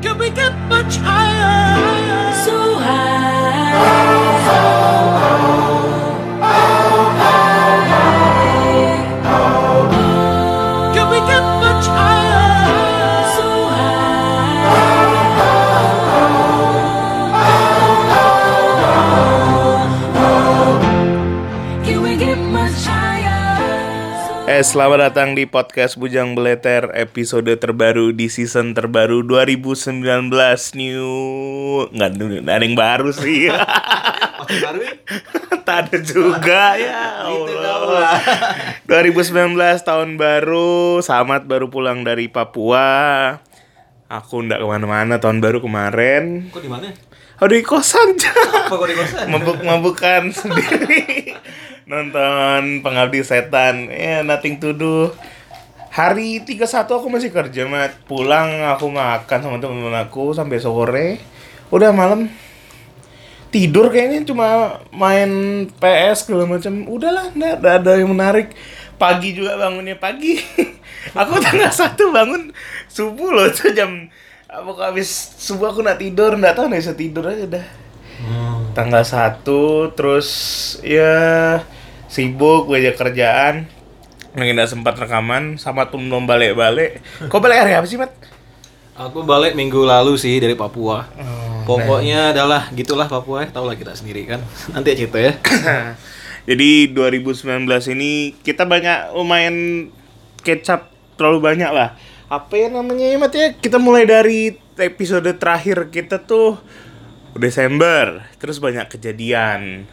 Can we get much higher? So high. Eh, selamat datang di podcast Bujang Beleter episode terbaru di season terbaru 2019 new nggak nggak ada yang baru sih. baru ya? tak ada juga ya Allah. 2019 tahun baru, Samat baru pulang dari Papua. Aku ndak ke mana-mana tahun baru kemarin. Kok di mana? Aduh di kosan Apa kok di kosan? mabuk-mabukan sendiri nonton pengabdi setan. Ya nothing to do. Hari 31 aku masih kerja mat. Pulang aku makan sama temen-temen aku sampai sore. Udah malam. Tidur kayaknya cuma main PS segala macam. Udahlah nggak nggak ada yang menarik. Pagi juga bangunnya pagi. Aku tanggal satu bangun subuh loh itu jam apa habis subuh aku nak tidur. Nggak tahu nggak bisa tidur aja dah. Tanggal 1 terus ya sibuk banyak kerjaan nggak sempat rekaman sama tuh belum balik-balik kau balik hari apa sih mat Aku balik minggu lalu sih dari Papua. Oh, Pokoknya adalah gitulah Papua ya, tau lah kita sendiri kan. Nanti cerita ya. Jadi 2019 ini kita banyak lumayan kecap terlalu banyak lah. Apa ya namanya ya Mat ya? Kita mulai dari episode terakhir kita tuh Desember, terus banyak kejadian.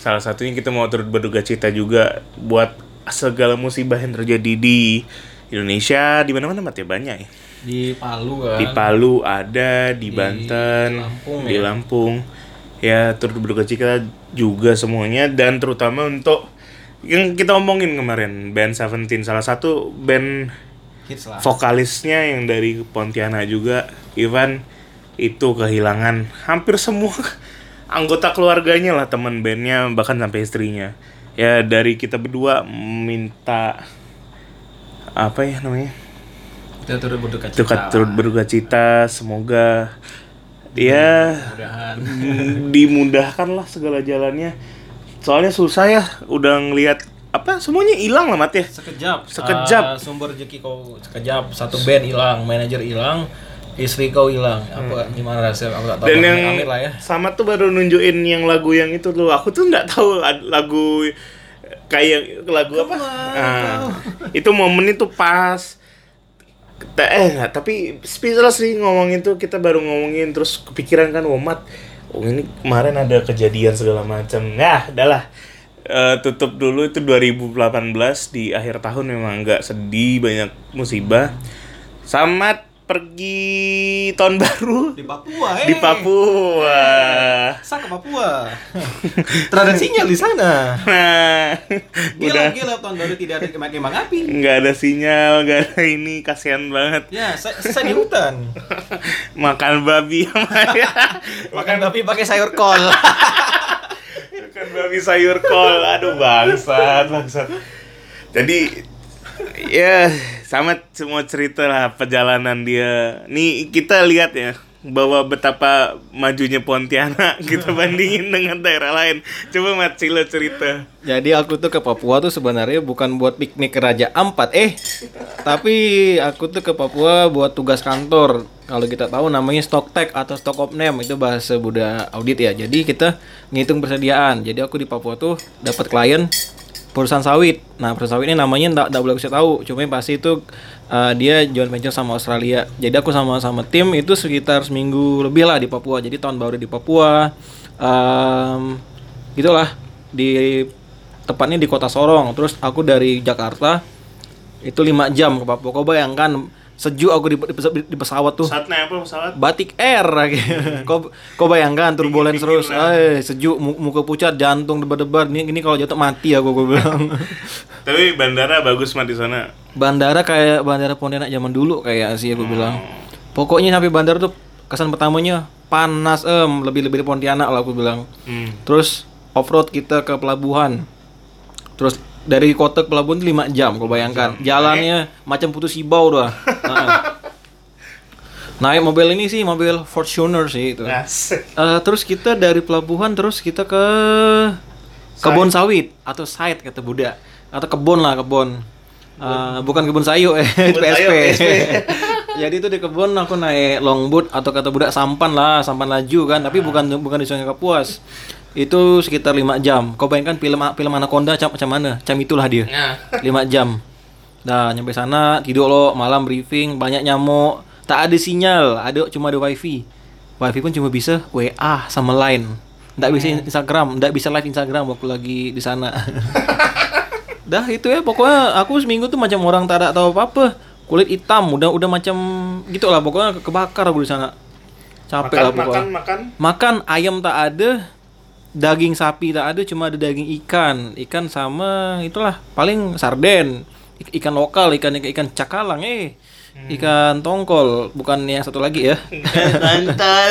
Salah satunya kita mau turut berduka cita juga buat segala musibah yang terjadi di Indonesia, di mana-mana Mat ya banyak ya. Di Palu kan. Di Palu ada, di Banten, Lampung di ya. Lampung. Ya, turut berduka cita juga semuanya dan terutama untuk yang kita omongin kemarin band Seventeen salah satu band Hits lah. vokalisnya yang dari Pontianak juga Ivan itu kehilangan hampir semua anggota keluarganya lah teman bandnya bahkan sampai istrinya ya dari kita berdua minta apa ya namanya Kita turut berduka cita. Tukat turut berduka cita, semoga ya Mudahan. dimudahkan lah segala jalannya. Soalnya susah ya, udah ngelihat apa semuanya hilang lah mat ya. Sekejap. Sekejap. Ah, sumber rezeki kau sekejap. Satu band hilang, manajer hilang, istri kau hilang. Apa gimana rasanya? Aku tak tahu. Hmm. Dan yang lah ya. sama tuh baru nunjukin yang lagu yang itu tuh. Aku tuh nggak tahu lagu kayak lagu apa. Nah, itu momen itu pas. Eh nggak, tapi speechless sih ngomongin tuh kita baru ngomongin terus kepikiran kan Womat oh ini kemarin ada kejadian segala macam ya udahlah Eh, tutup dulu itu 2018 di akhir tahun memang nggak sedih banyak musibah Samat pergi tahun baru Di Papua eh. di Papua Sa ke Papua. Terada sinyal di sana. nah Gila, udah gila tahun baru tidak ada kembang api. nggak ada sinyal nggak ada ini kasihan banget Ya, saya, saya di hutan. makan babi ya Makan tapi pakai sayur kol. makan babi sayur kol aduh bangsat bangsat jadi ya sama semua cerita lah perjalanan dia nih kita lihat ya bahwa betapa majunya Pontianak kita bandingin dengan daerah lain coba Mat cerita Jadi aku tuh ke Papua tuh sebenarnya bukan buat piknik Raja Ampat, eh. Tapi aku tuh ke Papua buat tugas kantor. Kalau kita tahu namanya stock tag atau stock of name itu bahasa Buddha audit ya. Jadi kita ngitung persediaan. Jadi aku di Papua tuh dapat klien perusahaan sawit. Nah, perusahaan sawit ini namanya enggak enggak boleh saya tahu. Cuma yang pasti itu uh, dia joint venture sama Australia. Jadi aku sama sama tim itu sekitar seminggu lebih lah di Papua. Jadi tahun baru di Papua. Um, gitulah di tepatnya di kota Sorong. Terus aku dari Jakarta itu lima jam ke Papua. Kau bayangkan sejuk aku di, di, pes- di pesawat tuh. saat naik apa pesawat? Batik Air. Kau kau bayangkan turbulence terus. eh sejuk mu- muka pucat jantung debar-debar. Ini ini kalau jatuh mati aku gue bilang. Tapi bandara bagus Mat di sana. Bandara kayak bandara Pontianak zaman dulu kayak sih aku bilang. Pokoknya sampai bandara tuh kesan pertamanya panas em lebih lebih dari Pontianak lah aku bilang. Hmm. terus off road kita ke pelabuhan. Terus dari kota ke pelabuhan itu 5 jam kau bayangkan jalannya macam putus ibau doa Heeh. Naik mobil ini sih mobil Fortuner sih itu. Eh, terus kita dari pelabuhan terus kita ke kebun sawit atau site kata Buddha atau kebun lah kebun. Eh, bukan kebun sayur eh Kebun PSP. sayur, PSP. Jadi itu di kebun aku naik longboat atau kata Buddha sampan lah, sampan laju kan, tapi bukan bukan di Sungai Kapuas. Itu sekitar 5 jam. Kau bayangkan film film Anaconda macam macam mana? Macam itulah dia. Nah. 5 jam. Nah, nyampe sana tidur lo, malam briefing, banyak nyamuk, tak ada sinyal, ada cuma ada wifi. Wifi pun cuma bisa WA sama Line. Nggak bisa Instagram, nggak bisa live Instagram waktu lagi di sana. Dah itu ya pokoknya aku seminggu tuh macam orang tak ada tahu apa-apa. Kulit hitam, udah udah macam gitu lah pokoknya ke- kebakar aku di sana. Capek Makan, lah pokoknya. makan, makan. Makan ayam tak ada, daging sapi tak ada, cuma ada daging ikan. Ikan sama itulah paling sarden, Ik- ikan lokal, ikan ikan, ikan cakalang eh. Ikan tongkol, bukan yang satu lagi ya. Tantol.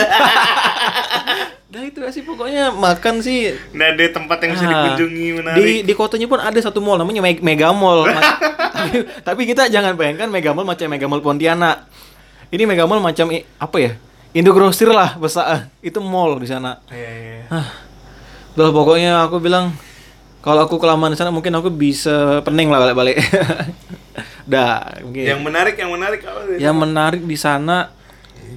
Nah itu sih pokoknya makan sih Nggak ada tempat yang bisa Ah, dikunjungi di menarik. di kotanya pun ada satu mall namanya Meg- Mega Mall. Ma- tapi, tapi kita jangan bayangkan Mega Mall macam Mega Mall Pontianak. Ini Mega Mall macam apa ya? Indogrosir lah besar. Itu mall di sana. Iya, iya. Loh pokoknya aku bilang kalau aku kelamaan di sana mungkin aku bisa pening lah balik-balik. Dah, mungkin. Yang menarik, yang menarik apa sih? Yang menarik di sana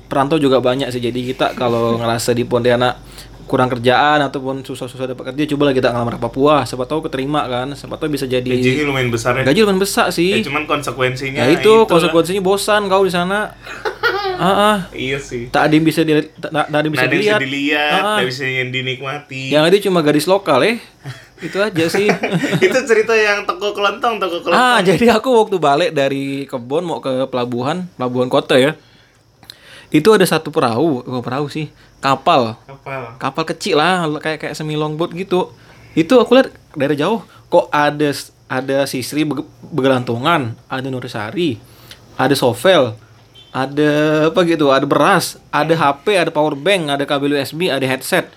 perantau juga banyak sih. Jadi kita kalau ngerasa di Pontianak kurang kerjaan ataupun susah-susah dapat kerja, cobalah kita ngelamar ke Papua. Siapa tahu keterima kan. Siapa tahu bisa jadi Gajinya lumayan besar ya. gaji lumayan besar Ya, sih. cuman konsekuensinya Ya itu itulah. konsekuensinya bosan kau di sana. Ah, ah. Iya sih. tak ada yang bisa dilihat, tak tak ada yang bisa Nggak ada yang bisa dilihat. dilihat, nggak bisa yang dinikmati. Yang ada cuma gadis lokal eh. Itu aja sih. itu cerita yang toko kelontong, toko kelontong. Ah, jadi aku waktu balik dari kebun mau ke pelabuhan, pelabuhan kota ya. Itu ada satu perahu, oh, perahu sih, kapal. Kapal. Kapal kecil lah, kayak kayak semi longboat gitu. Itu aku lihat dari jauh kok ada ada sisri bege- begelantungan, ada nurisari, ada sovel, ada apa gitu, ada beras, ada HP, ada power bank, ada kabel USB, ada headset.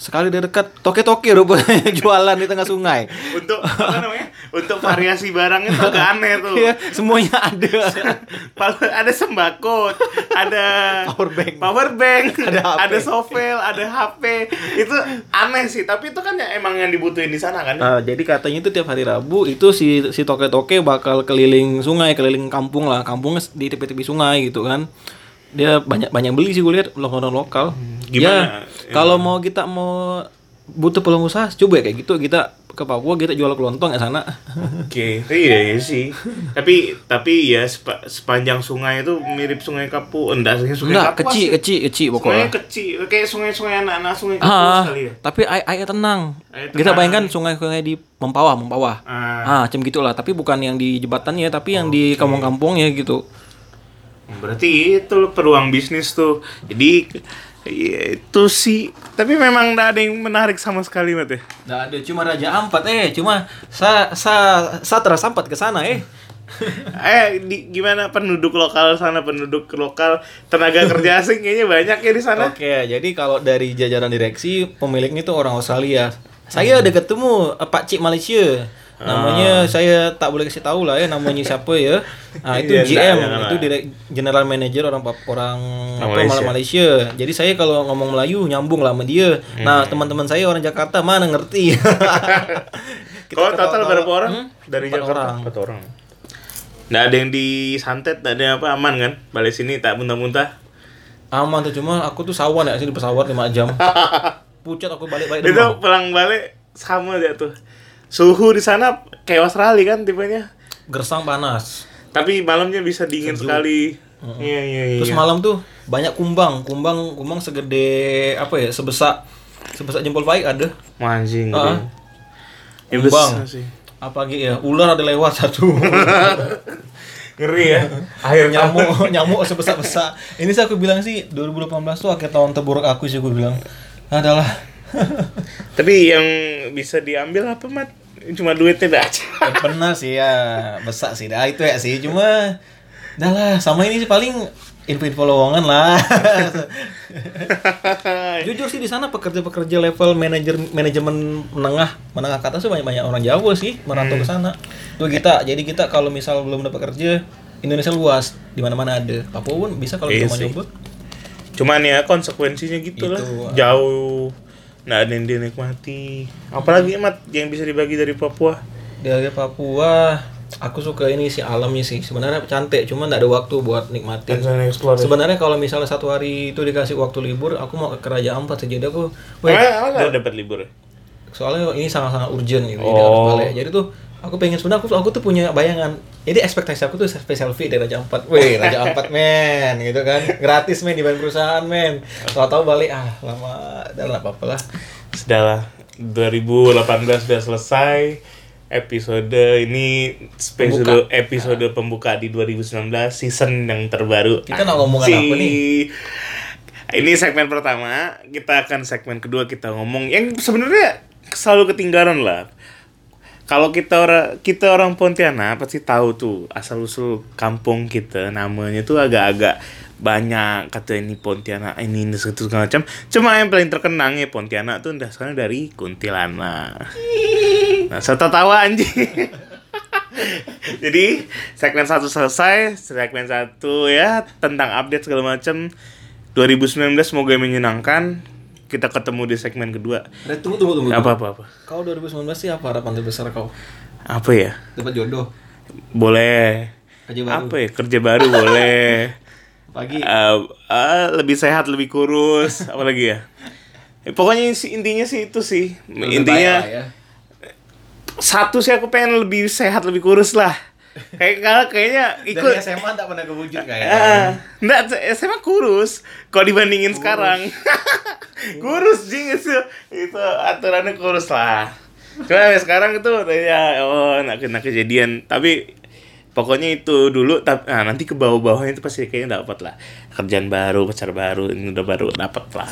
Sekali dekat toke-toke rupanya jualan di tengah sungai. Untuk apa namanya? Untuk variasi barangnya tuh agak aneh tuh. Iya, semuanya ada. Ada sembako, ada Power bank. power bank, Ada HP. ada sovel, ada HP. Itu aneh sih, tapi itu kan ya emang yang dibutuhin di sana kan. Nah, jadi katanya itu tiap hari Rabu itu si si toke-toke bakal keliling sungai, keliling kampung lah. Kampungnya di tepi-tepi sungai gitu kan. Dia banyak banyak beli sih gue lihat lokal lokal. Gimana? Ya, kalau mau kita mau butuh peluang usaha, coba ya kayak gitu kita ke Papua kita jual kelontong ya sana. Oke, iya, iya sih. tapi tapi ya sepa- sepanjang sungai itu mirip sungai Kapu, enggak sih sungai Enggak, Kapuas kecil, ya. kecil, kecil pokoknya. kecil, kayak sungai-sungai anak-anak sungai Kapuas Ah, kali ya. tapi air, air tenang. Air Kita bayangkan sungai-sungai di Mempawah, Mempawah. Ah, Ah, macam gitulah, tapi bukan yang di jembatannya, tapi yang di kampung-kampungnya gitu. berarti itu peluang bisnis tuh. Jadi ya, itu sih. Tapi memang enggak ada yang menarik sama sekali, Mat ya. Nggak ada, cuma Raja Ampat eh, cuma sa sa Satra Sampat ke sana eh. eh di, gimana penduduk lokal sana penduduk lokal tenaga kerja asing kayaknya banyak ya di sana. Oke, jadi kalau dari jajaran direksi pemiliknya itu orang Australia. Saya ada ketemu eh, Pak Cik Malaysia. Namanya saya tak boleh kasih tahu lah ya namanya siapa ya. Nah, itu Iya, GM, jangan itu direct, general manager orang orang apa Malaysia. malah Malaysia. Jadi saya kalau ngomong Melayu nyambung lah sama dia. Nah, teman-teman saya orang Jakarta mana ngerti. Kita Kalau total berapa orang Hmm? dari Empat Jakarta? orang. Empat orang. Nggak ada yang disantet, nggak ada yang apa aman kan? Balik sini tak muntah-muntah. Aman tuh cuma aku tuh sawan ya sih di pesawat 5 jam. Pucat aku balik-balik Itu pulang balik sama aja tuh. Suhu di sana kayak Australia kan tipenya. Gersang panas. Tapi malamnya bisa dingin Sejuk. sekali. Iya iya iya. Terus malam tuh banyak kumbang, kumbang kumbang segede apa ya? Sebesar sebesar jempol baik ada. Anjing. Ah. Ya Kumbang. besar sih. Apalagi ya, ular ada lewat satu. Ngeri ya. Akhir nyamuk, nyamuk sebesar-besar. Ini sih aku bilang sih 2018 tuh akhir tahun terburuk aku sih aku bilang. Adalah Tapi yang bisa diambil apa, Mat? Cuma duitnya dah aja. benar sih ya, besar sih dah itu ya sih. Cuma dah lah, sama ini sih paling info-info lowongan lah. Jujur sih di sana pekerja-pekerja level manajer manajemen menengah menengah ke atas tuh banyak banyak orang Jawa sih merantau ke sana. Tuh kita, jadi kita kalau misal belum dapat kerja Indonesia luas, di mana-mana ada. Papua pun bisa kalau kita mau sih. nyoba. Cuman ya konsekuensinya gitu lah. Gitu. Jauh. Nggak ada yang dinikmati. Apalagi Mat yang bisa dibagi dari Papua. Dari Papua, aku suka ini sih alamnya sih. Sebenarnya cantik, cuman nggak ada waktu buat nikmatin. Explore. Sebenarnya kalau misalnya satu hari itu dikasih waktu libur, aku mau ke Kerajaan Ampat saja. Jadi aku, weh, dapat libur ya? soalnya ini sangat-sangat urgent gitu. Jadi Oh. harus balik. Jadi tuh aku pengen sebenarnya aku aku tuh punya bayangan. Jadi ekspektasi aku tuh selfie selfie dari Raja Ampat. Weh, Raja Ampat men, gitu kan. Gratis men di perusahaan men. Tahu-tahu balik ah lama dan nggak apa-apa lah. Sudahlah. 2018 sudah selesai. Episode ini spesial episode pembuka di 2019 season yang terbaru. Kita nak ngomongin apa nih? Ini segmen pertama, kita akan segmen kedua kita ngomong yang sebenarnya selalu ketinggalan lah. Kalau kita orang kita orang Pontianak pasti tahu tuh asal usul kampung kita namanya tuh agak-agak banyak kata ini Pontianak ini ini segitu segala macam. Cuma yang paling terkenang ya Pontianak tuh dasarnya dari Kuntilanak. Nah, saya tawa anjing. Jadi segmen satu selesai, segmen satu ya tentang update segala macam. 2019 semoga menyenangkan. Kita ketemu di segmen kedua. Red, tunggu tunggu tunggu. Apa apa apa. Kau 2019 sih apa harapan terbesar kau? Apa ya? Dapat jodoh. Boleh. Kerja baru. Apa ya? Kerja baru boleh. Pagi. Eh, eh, lebih sehat, lebih kurus, apa lagi ya? Eh, Pokoknya intinya sih itu sih. Lebih intinya ya. satu sih aku pengen lebih sehat, lebih kurus lah. Kayak kalau kayaknya ikut Dari SMA tak pernah kewujud kayaknya. Ah, enggak SMA kurus. Kalau dibandingin sekarang. kurus jing itu itu aturannya kurus lah. Cuma sekarang itu ya oh nak kena kejadian tapi pokoknya itu dulu tapi nah, nanti ke bawah-bawahnya itu pasti kayaknya dapat lah kerjaan baru pacar baru ini udah baru dapat lah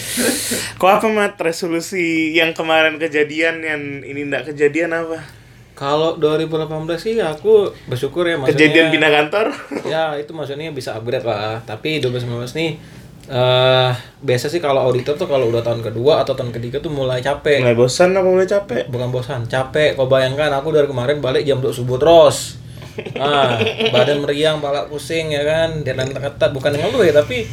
kok apa mat resolusi yang kemarin kejadian yang ini enggak kejadian apa Kalau 2018 sih aku bersyukur ya maksudnya. kejadian pindah kantor. Ya itu maksudnya bisa upgrade lah. Tapi 2019 nih eh biasa sih kalau auditor tuh kalau udah tahun kedua atau tahun ketiga tuh mulai capek. Mulai bosan apa mulai capek? Bukan bosan capek. Kau bayangkan aku dari kemarin balik jam 2 subuh terus. Ah badan meriang balak pusing ya kan? Deadline ketat bukan dengan lu ya tapi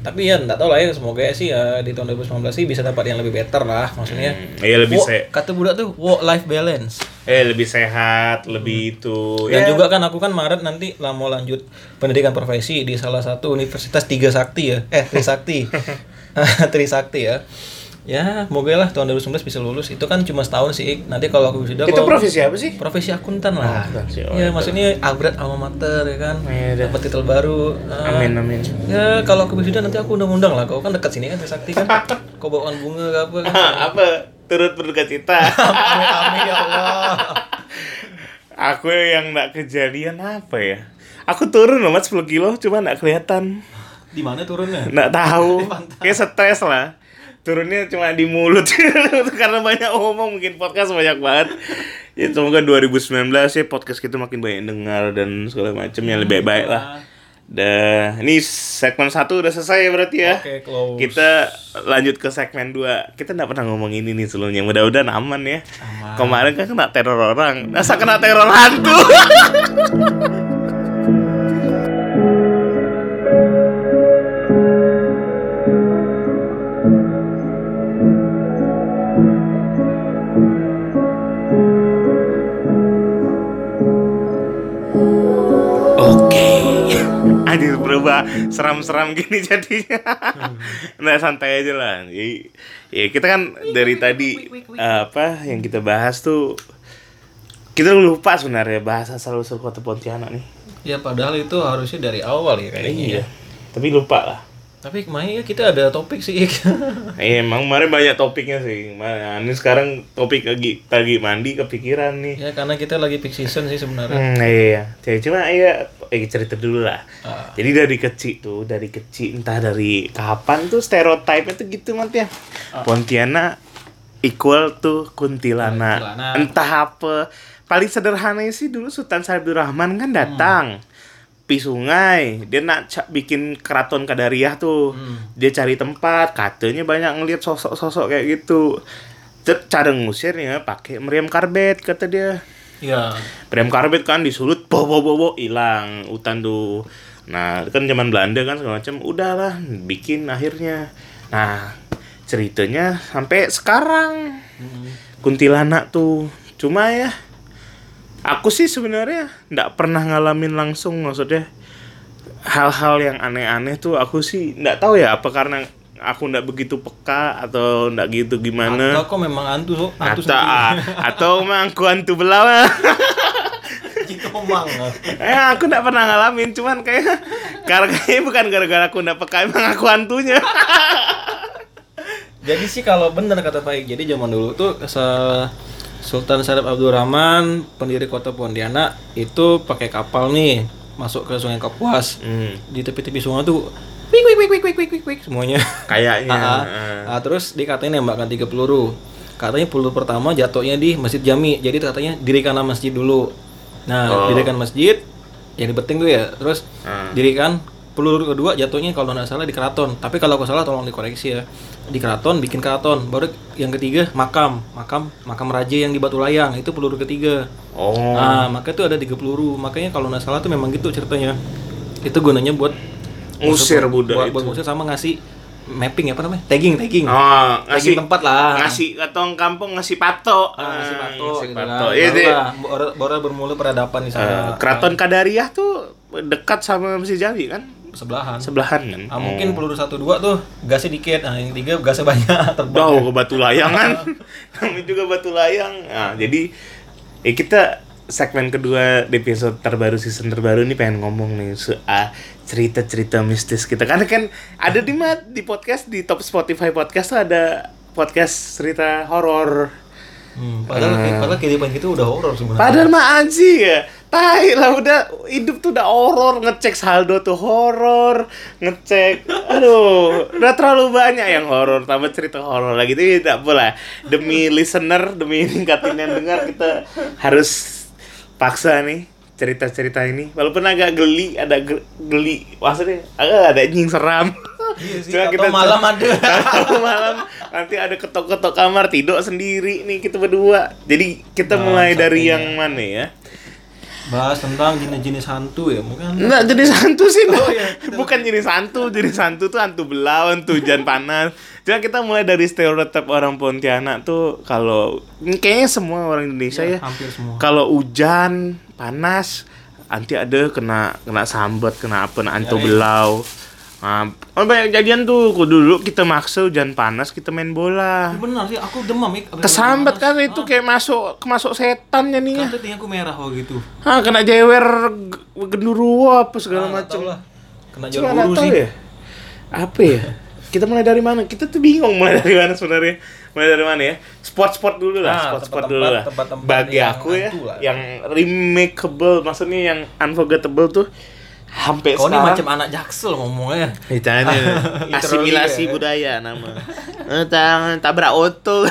tapi ya enggak tahu lah ya semoga ya sih ya di tahun 2019 sih bisa dapat yang lebih better lah maksudnya iya lebih Wo- se kata budak tuh work life balance eh lebih sehat lebih itu Dan ya juga kan aku kan Maret nanti lah mau lanjut pendidikan profesi di salah satu universitas tiga sakti ya. Eh, Trisakti. Trisakti ya. Ya, semoga lah tahun 2019 bisa lulus. Itu kan cuma setahun sih. Nanti kalau aku wisuda itu profesi apa sih profesi akuntan lah. Akuntansi, oh, ya, maksudnya upgrade alma mater ya kan. Iya dah. Dapat titel baru. Ah, amin amin Ya, kalau aku wisuda nanti aku undang-undang lah. Kau kan dekat sini kan Trisakti kan. Kau bawaan bunga ke apa kan. apa turut berduka cita Amin, amin ya Allah. aku yang nggak kejadian apa ya aku turun loh mas 10 kilo cuma nggak kelihatan Di mana turunnya? nggak tahu kayak stres lah turunnya cuma di mulut karena banyak omong mungkin podcast banyak banget ya semoga 2019 ya podcast kita makin banyak dengar dan segala macam yang lebih baik lah Dah, ini segmen satu udah selesai ya berarti ya. Oke, close. Kita lanjut ke segmen 2 Kita nggak pernah ngomong ini nih sebelumnya. Mudah-mudahan aman ya. Aman. Kemarin kan kena teror orang. Masa kena teror hantu? Anjir berubah seram-seram gini jadinya. Nah, santai aja lah. Jadi, ya kita kan dari tadi eh, apa yang kita bahas tuh kita lupa sebenarnya bahasa asal usul kota Pontianak nih. Ya padahal itu harusnya dari awal ya kayaknya. Iya. Tapi lupa lah. Tapi kemarin ya kita ada topik sih. Iya, emang kemarin banyak topiknya sih. Nah, ini sekarang topik lagi lagi mandi kepikiran nih. ya karena kita lagi peak season sih sebenarnya. Hmm, iya, iya. Cuma iya, eh, cerita dulu lah. Ah. Jadi dari kecil tuh, dari kecil entah dari kapan tuh stereotipnya tuh gitu mat ya. Pontianak equal tuh kuntilanak. Kuntilanak. Entah apa. Paling sederhananya sih dulu Sultan Saiful Rahman kan datang. Pi sungai, dia nak bikin keraton Kadariah tuh. Dia cari tempat, katanya banyak ngeliat sosok-sosok kayak gitu. Cara ngusirnya pakai meriam karbet kata dia. Iya. Meriam karbet kan disulut bobo bobo hilang hutan tuh. Nah kan zaman Belanda kan segala macam udahlah bikin akhirnya. Nah ceritanya sampai sekarang. Kuntilanak tuh. Cuma ya aku sih sebenarnya nggak pernah ngalamin langsung maksudnya hal-hal yang aneh-aneh tuh aku sih nggak tahu ya apa karena aku nggak begitu peka atau nggak gitu gimana? Atau kok memang hantu so, hantu atau atau emang aku hantu belawa Cikomang. eh aku nggak pernah ngalamin cuman kayak karena kayaknya bukan gara-gara aku nggak peka emang aku hantunya. Jadi sih kalau benar kata Pak, jadi zaman dulu tuh se- Sultan Syarif Abdurrahman, pendiri kota Pontianak itu pakai kapal nih masuk ke Sungai Kapuas. hmm, Di tepi-tepi sungai tuh wik wik wik wik wik wik wik semuanya. Kayaknya. Uh, uh, terus dikatain nembakkan tiga peluru katanya peluru pertama jatuhnya di masjid jami. Jadi katanya dirikanlah masjid dulu. Nah oh. dirikan masjid yang penting tuh ya. Terus uh. dirikan peluru kedua jatuhnya kalau nggak salah di keraton. Tapi kalau aku salah tolong dikoreksi ya. Di keraton bikin keraton. Baru yang ketiga makam. Makam makam raja yang di batu layang. Itu peluru ketiga. Oh. Nah maka itu ada tiga peluru makanya kalau nggak salah tuh memang gitu ceritanya. Itu gunanya buat Ngusir Buddha buat, itu. buat ngusir sama ngasih mapping apa namanya? Tagging, tagging. Oh, Tagging tempat lah. ngasih katong kampung ngasih pato Ah, ngasih pato, ngasih gitu pato. kan. Iya, Baru deh. lah, baru, baru bermula peradaban di sana. keraton Kadariah tuh dekat sama Masjid Jami kan sebelahan. sebelahan kan Ah, mungkin peluru satu dua tuh gasnya dikit, nah yang tiga gasnya banyak terbang. Jauh ke batu layang kan Kami juga batu layang Nah jadi eh, Kita segmen kedua di episode terbaru season terbaru ini pengen ngomong nih soal cerita-cerita mistis kita karena kan ada di mat di podcast di top Spotify podcast tuh ada podcast cerita horor Hmm, padahal, padahal kehidupan kita udah horor sebenarnya. Padahal mah anjing ya. Tai lah udah hidup tuh udah horor, ngecek saldo tuh horor, ngecek aduh, udah terlalu banyak yang horor tambah cerita horor lagi itu tidak boleh. Demi listener, demi ningkatin yang dengar kita harus paksa nih cerita-cerita ini walaupun agak geli ada ge- geli maksudnya agak ada anjing seram Iya sih, Cuma atau malam ada. Malam nanti ada ketok-ketok kamar tidur sendiri nih kita berdua. Jadi kita Nah, mulai dari satunya. yang mana ya? Bahas tentang jenis-jenis hantu ya, mungkin. Enggak jenis hantu sih. Oh, iya. Bukan jenis hantu, jenis hantu tuh hantu belau, hantu hujan panas. Cuma kita mulai dari stereotip orang Pontianak tuh kalau kayaknya semua orang Indonesia Iya, ya. hampir semua. Kalau hujan panas nanti ada kena kena sambat, kena apa, kena hantu Ya, ya. belau. Nah, oh banyak kejadian tuh. Kok Dulu kita maksa hujan panas kita main bola. Ya benar sih, aku demam ik. Panas. kan itu kayak masuk kemasuk setan jadinya. Kan aku merah oh gitu. Ah, kena jewer g- genderuwo apa segala Ah, macam. Kena tahu sih. ya. Apa ya? Kita mulai dari mana? Kita tuh bingung mulai dari mana sebenarnya. Mulai dari mana ya? Spot-spot dulu lah, Ah, spot-spot tempat-tempat- dulu lah. tempat-tempat Bagi yang aku ya, lah. yang remakeable, maksudnya yang unforgettable tuh hampir Kau ini sekarang. macam anak jaksel ngomongnya. Ditanya asimilasi ya. budaya nama. Eh, tang- tabrak oto.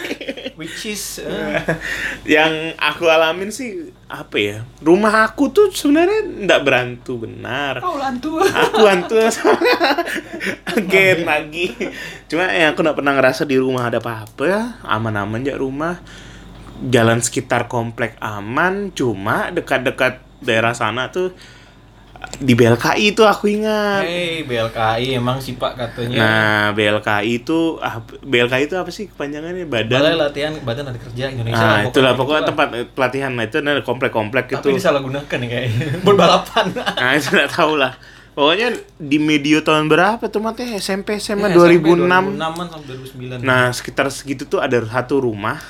Which is eh, yang aku alamin sih apa ya? Rumah aku tuh sebenarnya nggak berantu benar. kau lantu. aku hantu again lagi cuma ya aku nggak pernah ngerasa di rumah ada apa-apa ya aman-aman ya rumah jalan sekitar komplek aman cuma dekat-dekat daerah sana tuh di BLKI itu aku ingat Hei, BLKI emang sih Pak katanya. nah BLKI itu ah, BLKI itu apa sih kepanjangannya badan Balai latihan badan ada kerja Indonesia. nah lah, itulah gitu pokoknya lah. tempat eh, pelatihan nah itu ada komplek-komplek Tapi itu disalahgunakan nih kayaknya. Buat balapan. Nah, itu nggak tahu lah. Pokoknya di medio tahun berapa tuh mati SMP SMA Iya, 2006. 2006 sampai 2009. Nah, sekitar segitu tuh ada satu rumah.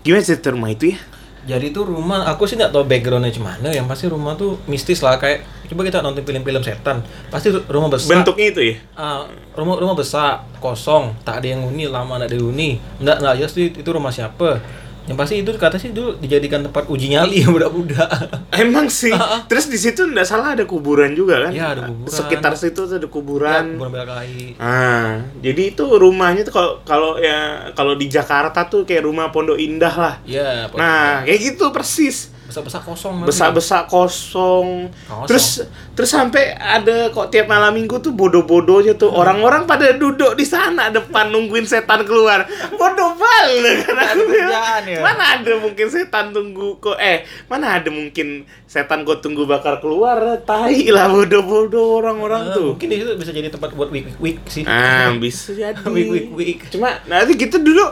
Gimana cerita rumah itu ya? Jadi itu rumah, aku sih nggak tahu backgroundnya gimana. Yang pasti rumah tuh mistis lah kayak coba kita nonton film-film setan. Pasti ru- rumah besar. Bentuknya itu ya? Ah, rumah rumah besar, kosong, tak ada yang huni, lama nggak ada huni. Nggak nggak jelas itu rumah siapa. Yang pasti itu kata sih dulu dijadikan tempat uji nyali budak-budak. Emang sih. Terus di situ nggak salah ada kuburan juga kan? Iya, ada kuburan. Sekitar situ tuh ada kuburan. Bukan BLKI. Ah, jadi itu rumahnya tuh kalau kalau ya kalau di Jakarta tuh kayak rumah Pondok Indah lah. Iya, Nah, kayak gitu persis. Besar-besar kosong. besar-besar kosong. Kosong. Terus terus sampai ada kok tiap malam minggu tuh bodoh-bodohnya tuh orang-orang pada duduk di sana depan nungguin setan keluar. Bodoh banget kan aku bilang. ya. Mana ada mungkin setan tunggu kok eh mana ada mungkin setan kok tunggu bakal keluar. Tai lah bodoh-bodoh orang-orang Eh, tuh. Mungkin di situ bisa jadi tempat buat week week sih. Ah, bisa jadi. week week week. Cuma nanti kita dulu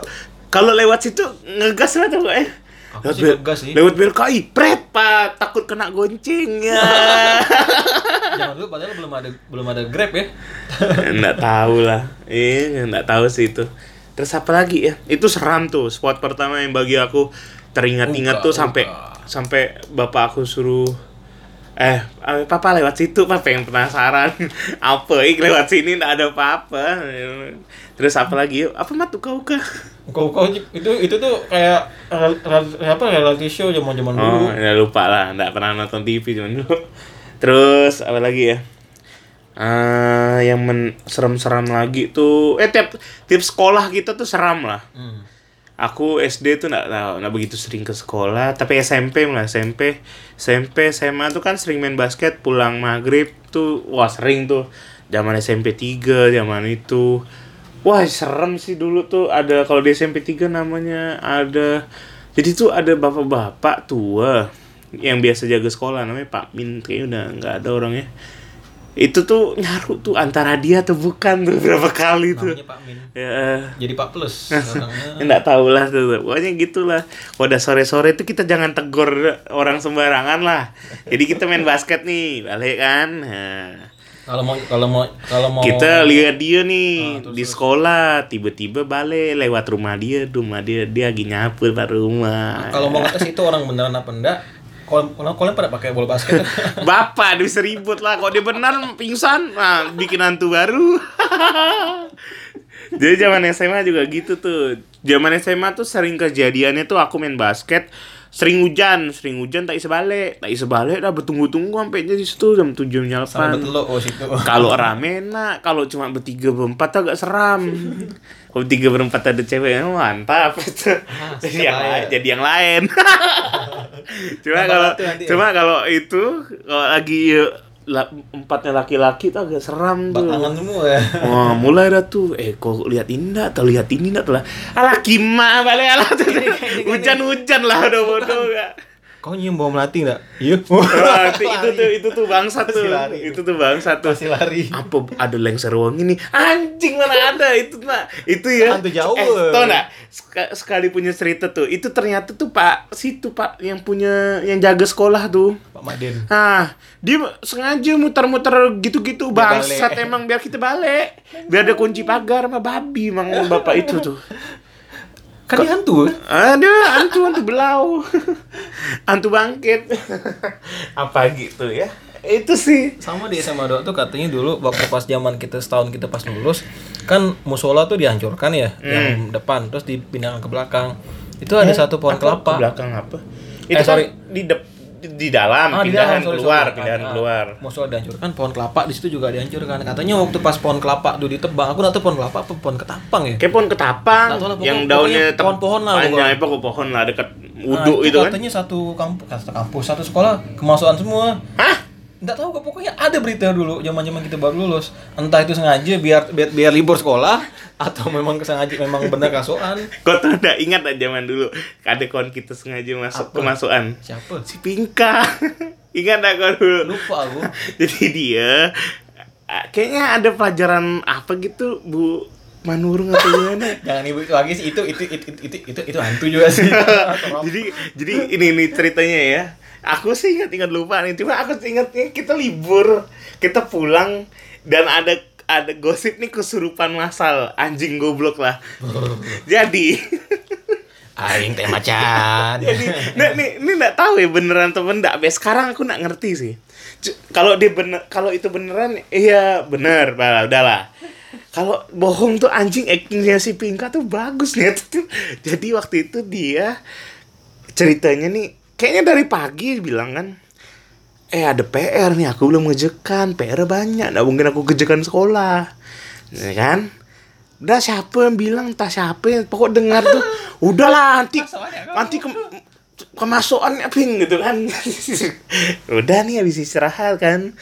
kalau lewat situ ngegas lah tuh eh. Aku Lewat sih bel- ngegas sih. Lewat BLKI, pret pak, takut kena gonceng ya. Jangan dulu padahal belum ada belum ada Grab ya. Nggak tahu lah, eh nggak tahu sih itu. Terus apa lagi ya? Itu seram tuh, spot pertama yang bagi aku teringat-ingat tuh sampai sampai bapak aku suruh eh eh, papa lewat situ pak pengen penasaran apa ik lewat sini nggak ada apa-apa terus apa lagi apa matu kau kah Kau kau itu itu tuh kayak rel- apa reality show zaman zaman Oh, dulu. ya lupa lah, nggak pernah nonton TV cuman dulu. Terus apa lagi ya? Ah, yang men serem-serem lagi tuh, eh tiap tiap sekolah kita tuh seram lah. Hmm. Aku SD tuh nggak tahu, nggak begitu sering ke sekolah, tapi SMP lah SMP, SMP SMA tuh kan sering main basket, pulang maghrib tuh, wah sering tuh, zaman SMP 3 zaman itu, wah serem sih dulu tuh ada kalau di SMP 3 namanya ada, jadi tuh ada bapak-bapak tua yang biasa jaga sekolah namanya Pak Min, kayaknya udah nggak ada orangnya. Itu tuh nyaru tuh antara dia atau bukan tuh berapa kali tuh. Namanya Pak Min. Ya, Jadi Pak Plus. Enggak tahu lah tuh. Pokoknya gitulah. Kalau udah sore-sore itu kita jangan tegur orang sembarangan lah. Jadi kita main basket nih, balik kan. Nah, Kalau mau kalau mau kalau mau kita lihat dia nih Ah, terus, di sekolah, tiba-tiba balik lewat rumah dia, rumah dia dia lagi nyapu depan rumah. kalau mau ngetes itu orang beneran apa enggak? Kalau kalau kalian pada pakai bola basket. Bapak bisa ribut lah. Kalau dia benar pingsan, nah bikin hantu baru. Jadi zaman SMA juga gitu tuh. Zaman SMA tuh sering kejadiannya tuh aku main basket, sering hujan, sering hujan tak bisa balik, tak bisa balik dah bertunggu-tunggu sampai jadi situ jam tujuh jam delapan. oh. Kalau rame enak, kalau cuma bertiga berempat agak seram. Kalau bertiga berempat ada cewek, oh, mantap itu. jadi yang lain, ya. jadi yang lain. cuma kalau nanti ya. cuma kalau itu kalau lagi ya, la- empatnya laki-laki tuh agak seram tuh. Batangan semua ya. Wah, mulai dah tuh. Eh, kok lihat ini enggak? Atau lihat ini enggak? Telah. Alah, kima balik alah. Hujan-hujan lah udah bodoh enggak. Kau nyium bau melati enggak? Iya. Wah, itu, tuh itu tuh bangsa tuh. Lari. Itu tuh bangsa tuh. Pasti lari. Apa ada lengser wangi nih? Anjing mana ada itu nah. Itu ya. Hantu jauh. Eh, tau enggak? Sek- sekali punya cerita tuh. Itu ternyata tuh Pak situ Pak yang punya yang jaga sekolah tuh. Pak Maden. Nah, dia sengaja muter-muter gitu-gitu bangsat emang biar kita balik. Biar ada kunci pagar sama babi emang bapak itu tuh. Kan dia hantu. Ada hantu hantu belau. hantu bangkit. Apa gitu ya? Itu sih. Sama di SMA 2 tuh katanya dulu waktu pas zaman kita setahun kita pas lulus kan musola tuh dihancurkan ya yang depan terus dipindahkan ke belakang. Itu ada satu pohon Hmm. Apa? kelapa. Ke belakang apa? Eh, Itu sorry. kan di dep- di, di dalam, Ah, di pindahan dalam, sorry, keluar, sorry. pindahan Ah, ah. keluar. Musola dihancurkan, pohon kelapa di situ juga dihancurkan. Katanya waktu pas pohon kelapa tuh ditebang, aku nggak tahu pohon kelapa apa pohon ketapang ya. Kayak pohon ketapang lah, pokok- yang daunnya pohon-pohon lah, panjang, pokoknya. apa kok pohon lah dekat Nah, wudhu itu, kan. katanya satu kampus, satu kampus, satu sekolah kemasukan semua. Hah? Nggak tahu kok pokoknya ada berita dulu zaman-zaman kita baru lulus. Entah itu sengaja biar biar, biar libur sekolah atau memang sengaja memang benar kasuan. Kau tuh udah ingat lah zaman dulu ada kawan kita sengaja masuk Apa? kemasukan Siapa? si Pinka ingat gak kau dulu Lupa aku. jadi dia kayaknya ada pelajaran apa gitu Bu Manurung atau gimana Jangan ibu itu lagi sih itu itu itu itu itu, itu hantu juga sih. Jadi jadi ini ini ceritanya ya aku sih ingat-ingat lupa nih cuma aku ingatnya kita libur kita pulang dan ada ada gosip nih kesurupan masal anjing goblok lah jadi Aing teh macan. Jadi, nah, nih, ini nggak tahu ya beneran atau enggak. Sampai sekarang aku nggak ngerti sih. Kalau dia bener, kalau itu beneran, iya bener, udahlah. Kalau bohong tuh anjing actingnya si Pinka tuh bagus nih tuh. Jadi waktu itu dia ceritanya nih, kayaknya dari pagi bilang kan, eh ada PR nih, aku belum ngejekan, PR banyak, nggak mungkin aku kejekan sekolah, ya kan? Udah siapa yang bilang entah siapa yang pokok dengar tuh udahlah nanti nanti ke, kemasukannya ping gitu kan udah nih habis istirahat kan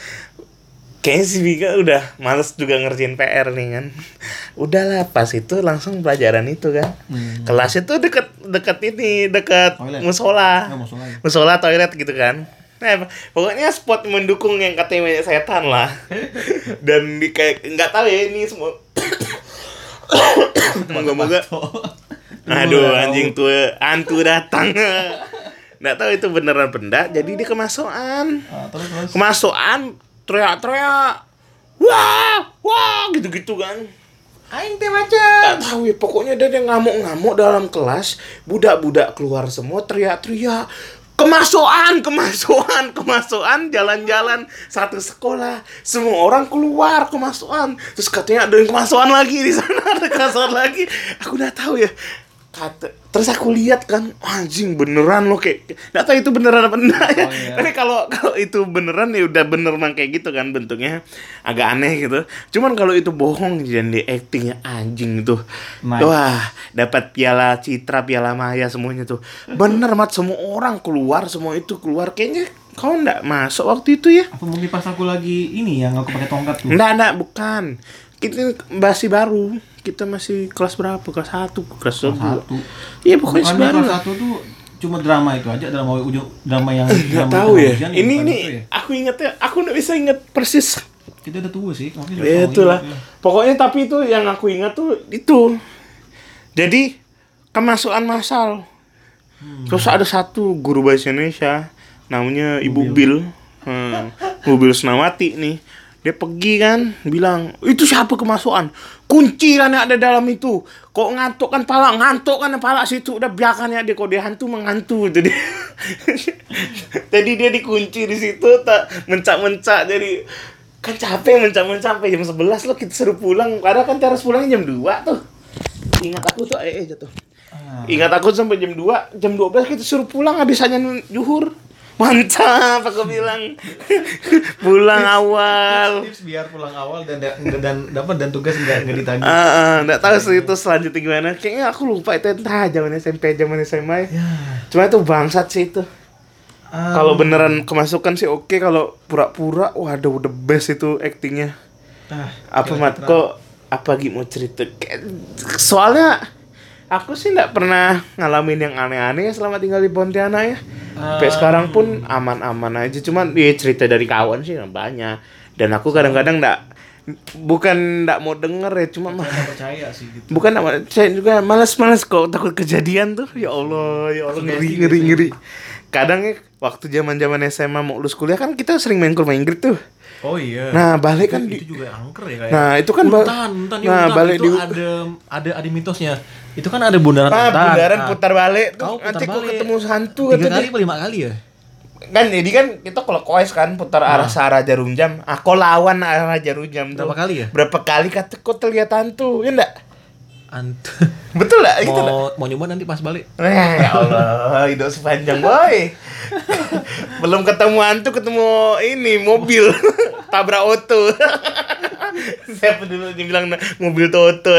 kayaknya si Vika udah males juga ngerjain PR nih kan udahlah pas itu langsung pelajaran itu kan kelas itu deket deket ini deket Toilet. musola Oh, musola ya. musola toilet gitu kan nah pokoknya spot mendukung yang katanya banyak setan lah dan di kayak nggak tahu ya ini semua moga-moga Aduh anjing tua hantu datang. Nggak tahu itu beneran benda, jadi dia kemasukan. Ah, terus terus. Kemasukan teriak-teriak. Wah, wah gitu-gitu kan. Aing teh macam. Nggak tahu ya, pokoknya dia, dia ngamuk-ngamuk dalam kelas. Budak-budak keluar semua teriak-teriak. Kemasukan, kemasukan, kemasukan, jalan-jalan satu sekolah. Semua orang keluar kemasukan. Terus katanya ada yang kemasukan lagi di sana, ada kemasukan lagi. Aku udah tahu ya. Kata, terus aku lihat kan, anjing beneran loh kayak, nggak tahu itu beneran apa enggak ya. Oh, iya. Tapi kalau kalau itu beneran ya udah bener mang kayak gitu kan bentuknya agak aneh gitu. Cuman kalau itu bohong dan di actingnya anjing tuh. Wah, dapat piala Citra, piala Maya semuanya tuh. Bener mat semua orang keluar, semua itu keluar kayaknya kau ndak masuk waktu itu ya? Apa mungkin pas aku lagi ini yang aku pakai tongkat tuh. Nggak, nggak, bukan. Kita masih baru. Kita masih kelas berapa? Kelas 1, kelas 2. satu. Iya, pokoknya Bukannya baru kelas satu tuh cuma drama itu aja drama ujung drama yang Nggak drama tahu ya. Ini ini ya? aku ingetnya, aku nggak bisa inget persis kita udah tua sih maksudnya Ya itulah. ini. Pokoknya tapi itu yang aku ingat tuh itu. Jadi kemasukan massal. Terus ada satu guru bahasa Indonesia namanya Ibu Bil. Hmm, Ibu Bil Senawati nih. Dia pergi kan bilang, "Itu siapa kemasukan? Kunci kan yang ada dalam itu. Kok ngantuk kan pala, ngantuk kan pala situ. Udah biarkan ya dia kok dia hantu menghantu." Jadi Jadi dia dikunci di situ tak mencak-mencak jadi kan capek mencak-mencak sampai jam 11 lo kita suruh pulang padahal kan harus pulangnya jam 2 tuh ingat aku tuh eh, eh jatuh Ah, ingat aku sampai jam 2 jam 12 kita suruh pulang habis hanya juhur mantap aku bilang. Pulang awal. Tips biar pulang awal dan dan dapat dan tugas nggak nggak ditagih Ah, ah, nggak tahu sih itu selanjutnya gimana. Kayaknya aku lupa itu entah zaman SMP zaman SMA ya. cuma itu bangsat sih itu. Ah, kalau beneran kemasukan sih oke kalau pura-pura waduh the best itu actingnya. Ah, apa mat kok apa gitu mau cerita? Soalnya aku sih nggak pernah ngalamin yang aneh-aneh ya selama tinggal di Pontianak ya. Sampai Ah. sekarang pun aman-aman aja. Cuman ya cerita dari kawan sih banyak. Dan aku kadang-kadang nggak bukan nggak mau denger ya cuma mah percaya sih gitu. Bukan nggak saya juga malas-malas kok takut kejadian tuh. Ya Allah ya Allah ngeri ngeri biasanya. ngeri. Kadang ya waktu zaman zaman SMA mau lulus kuliah kan kita sering main ke rumah Inggris tuh oh iya nah balik kan itu di, juga angker ya kayak Nah, itu kan untan, untan, nah, untan. balik itu di- ada ada ada mitosnya itu kan ada bundaran Ah, untan bundaran Ah, putar balik tuh. kau putar Nanti kok balik. ketemu hantu tiga kali apa lima kali ya Kan jadi kan kita kalau koes kan putar arah arah jarum jam. Aku lawan arah jarum jam tuh. berapa kali ya Berapa kali kata kok terlihat hantu, ya enggak? Ant Betul lah gitu lah. mau mau nyoba nanti pas balik Eh, ya Allah, hidup sepanjang boy. Belum ketemu hantu, ketemu ini mobil tabrak oto. Siapa dulu dia bilang mobil Toto.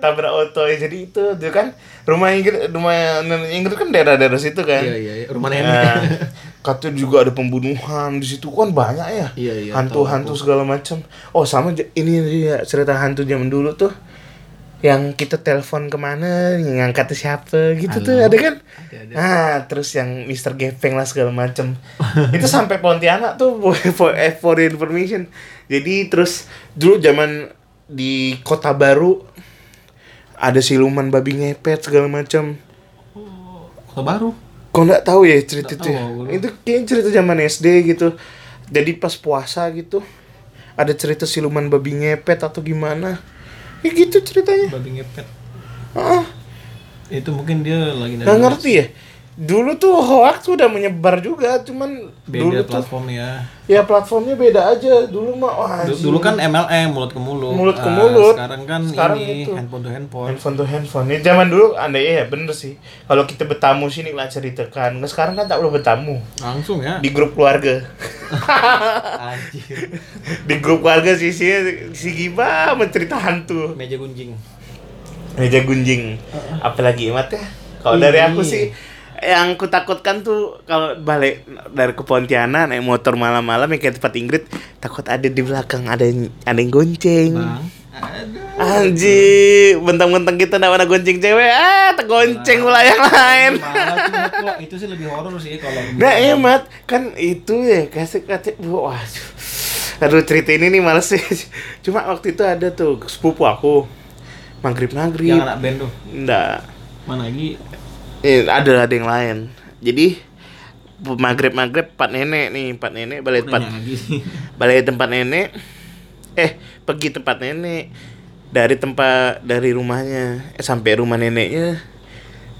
tabrak oto ya jadi itu dia kan rumah Inggris rumah Inggris kan daerah-daerah situ kan iya iya iya. rumah nenek Nah, katanya juga ada pembunuhan di situ kan banyak ya. Iya, iya, Hantu-hantu segala macam. Oh sama ini dia cerita hantu zaman dulu tuh yang kita telepon ke mana yang ngangkat tuh siapa gitu tuh Halo. ada kan Ada, ada. ah terus yang Mister Gepeng lah segala macam itu sampai Pontianak tuh for, eh, for information jadi terus dulu zaman di kota baru ada siluman babi ngepet segala macam kota baru Kau nggak tahu ya cerita itu? ya? Itu kayaknya cerita zaman SD gitu. Jadi pas puasa gitu ada cerita siluman babi ngepet atau gimana? Ya gitu ceritanya. babi ngepet Ah, itu mungkin dia lagi nggak ngerti ya. Dulu tuh hoax udah menyebar juga, cuman dulu beda tuh platformnya ya platformnya beda aja. Dulu mah anjing. dulu kan MLM mulut ke mulut Mulut ke Ah, mulut. sekarang kan Sekarang ini itu. handphone to handphone handphone to handphone. Ya, zaman dulu andai ya bener sih. Kalau kita bertamu sini lah ceritakan. Nah, sekarang kan tak perlu bertamu langsung ya di grup keluarga. anjir di grup keluarga si si, si Giba mencerita hantu meja gunjing meja gunjing apalagi emat ya kalau dari aku sih yang kutakutkan tuh kalau balik dari ke Pontianak naik motor malam-malam yang kayak tempat Ingrid takut ada di belakang ada yang ada yang gonceng. Bang. Anjir, bentang-bentang kita nggak pernah gonceng cewek, ah tergonceng pula yang lain. Malah itu sih lebih horor sih kalau Nah emat kan itu ya kasih kasih. Wah aduh cerita ini nih males sih. Cuma waktu itu ada tuh sepupu aku. Maghrib maghrib yang anak band tuh. enggak Mana lagi? Eh, ada ada yang lain. Jadi maghrib maghrib empat nenek nih empat nenek balik tempat balik tempat nenek. Eh pergi tempat nenek. Dari tempat dari rumahnya. Eh, sampai rumah neneknya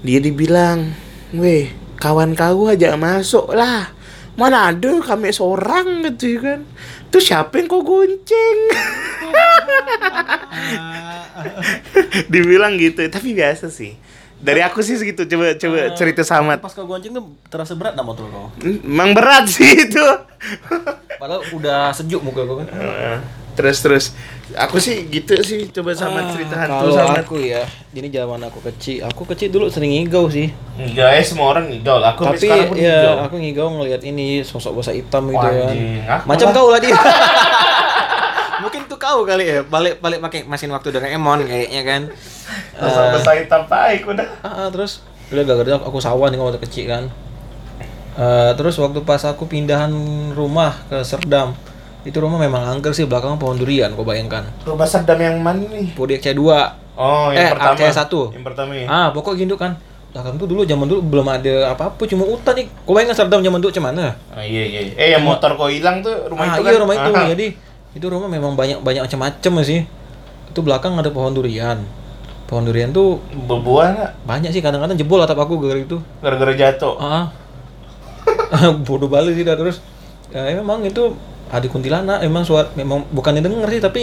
dia dibilang weh kawan kau aja masuk lah. Mana ada kami seorang gitu kan. Tuh siapa yang kau gonceng? Dibilang gitu. Tapi biasa sih dari aku sih segitu coba coba cerita sama Pas kau gonceng tuh terasa berat dah motor kau. emang berat sih itu Padahal udah sejuk muka kau kan. Heeh. terus terus aku sih gitu sih coba sama cerita hantu Kalau sama aku ya, ini zaman aku kecil. Aku kecil dulu sering ngigau sih. enggak ya semua orang ngidol aku Tapi sekarang pun ya ngidol. aku ngigau ngelihat ini sosok bahasa hitam gitu Wah, kan. Aku Macam kau lah dia. Kau kali ya, balik balik pakai mesin waktu Doraemon kayaknya kan. Terus Eh, besar hitam baik udah ah, ah, terus udah gak kerja aku sawan nih waktu kecil kan. Eh, terus waktu pas aku pindahan rumah ke Serdam, itu rumah memang angker sih belakang pohon durian, kau bayangkan. rumah Saddam yang mana nih Podi C2. oh Eh, yang pertama RCS satu. yang pertama ya Ah, pokok gitu kan. Belakang tuh dulu zaman dulu belum ada apa-apa, cuma hutan nih. Kau bayangkan Serdam zaman dulu cuman mana? Ah, iya iya eh yang motor kau hilang tuh rumah ah, itu iya kan rumah itu. Ah. Jadi itu rumah memang banyak banyak macam-macam sih. Itu belakang ada pohon durian. Pohon durian tuh berbuah nggak banyak sih kadang-kadang jebol atap aku gara itu. gara-gara jatuh Ah. Bodoh balik sih dah terus. Ya memang itu ada kuntilanak memang suara memang bukannya denger sih tapi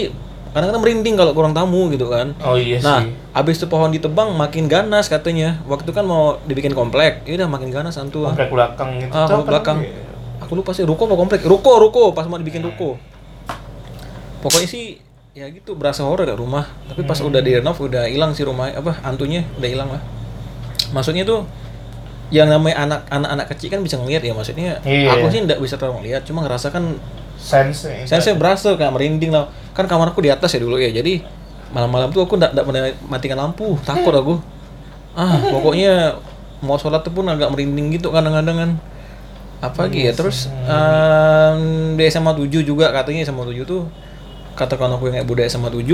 kadang-kadang merinding kalau kurang tamu gitu kan. oh iya Nah, sih abis itu pohon ditebang makin ganas katanya. Waktu itu kan mau dibikin komplek, ya udah makin ganas hantu. komplek belakang gitu Ah, komplek kan? belakang. Iya. Aku lupa sih ruko apa komplek. Ruko, ruko pas mau dibikin ruko. Pokoknya sih ya gitu berasa horor ya rumah. Tapi pas udah direnov udah hilang sih rumah apa hantunya udah hilang lah. Maksudnya tuh yang namanya anak anak-anak kecil kan bisa ngeliat ya maksudnya Iya. aku sih nggak bisa terlalu ngeliat cuma ngerasakan sense saya saya berasa kayak merinding lah kan kamar aku di atas ya dulu ya jadi malam-malam tuh aku nggak nggak pernah matikan lampu takut aku ah pokoknya mau sholat tuh pun agak merinding gitu kadang-kadang kan apa lagi ya terus em, di SMA 7 juga katanya SMA 7 tuh kata kawan aku kayak budaya SMA 7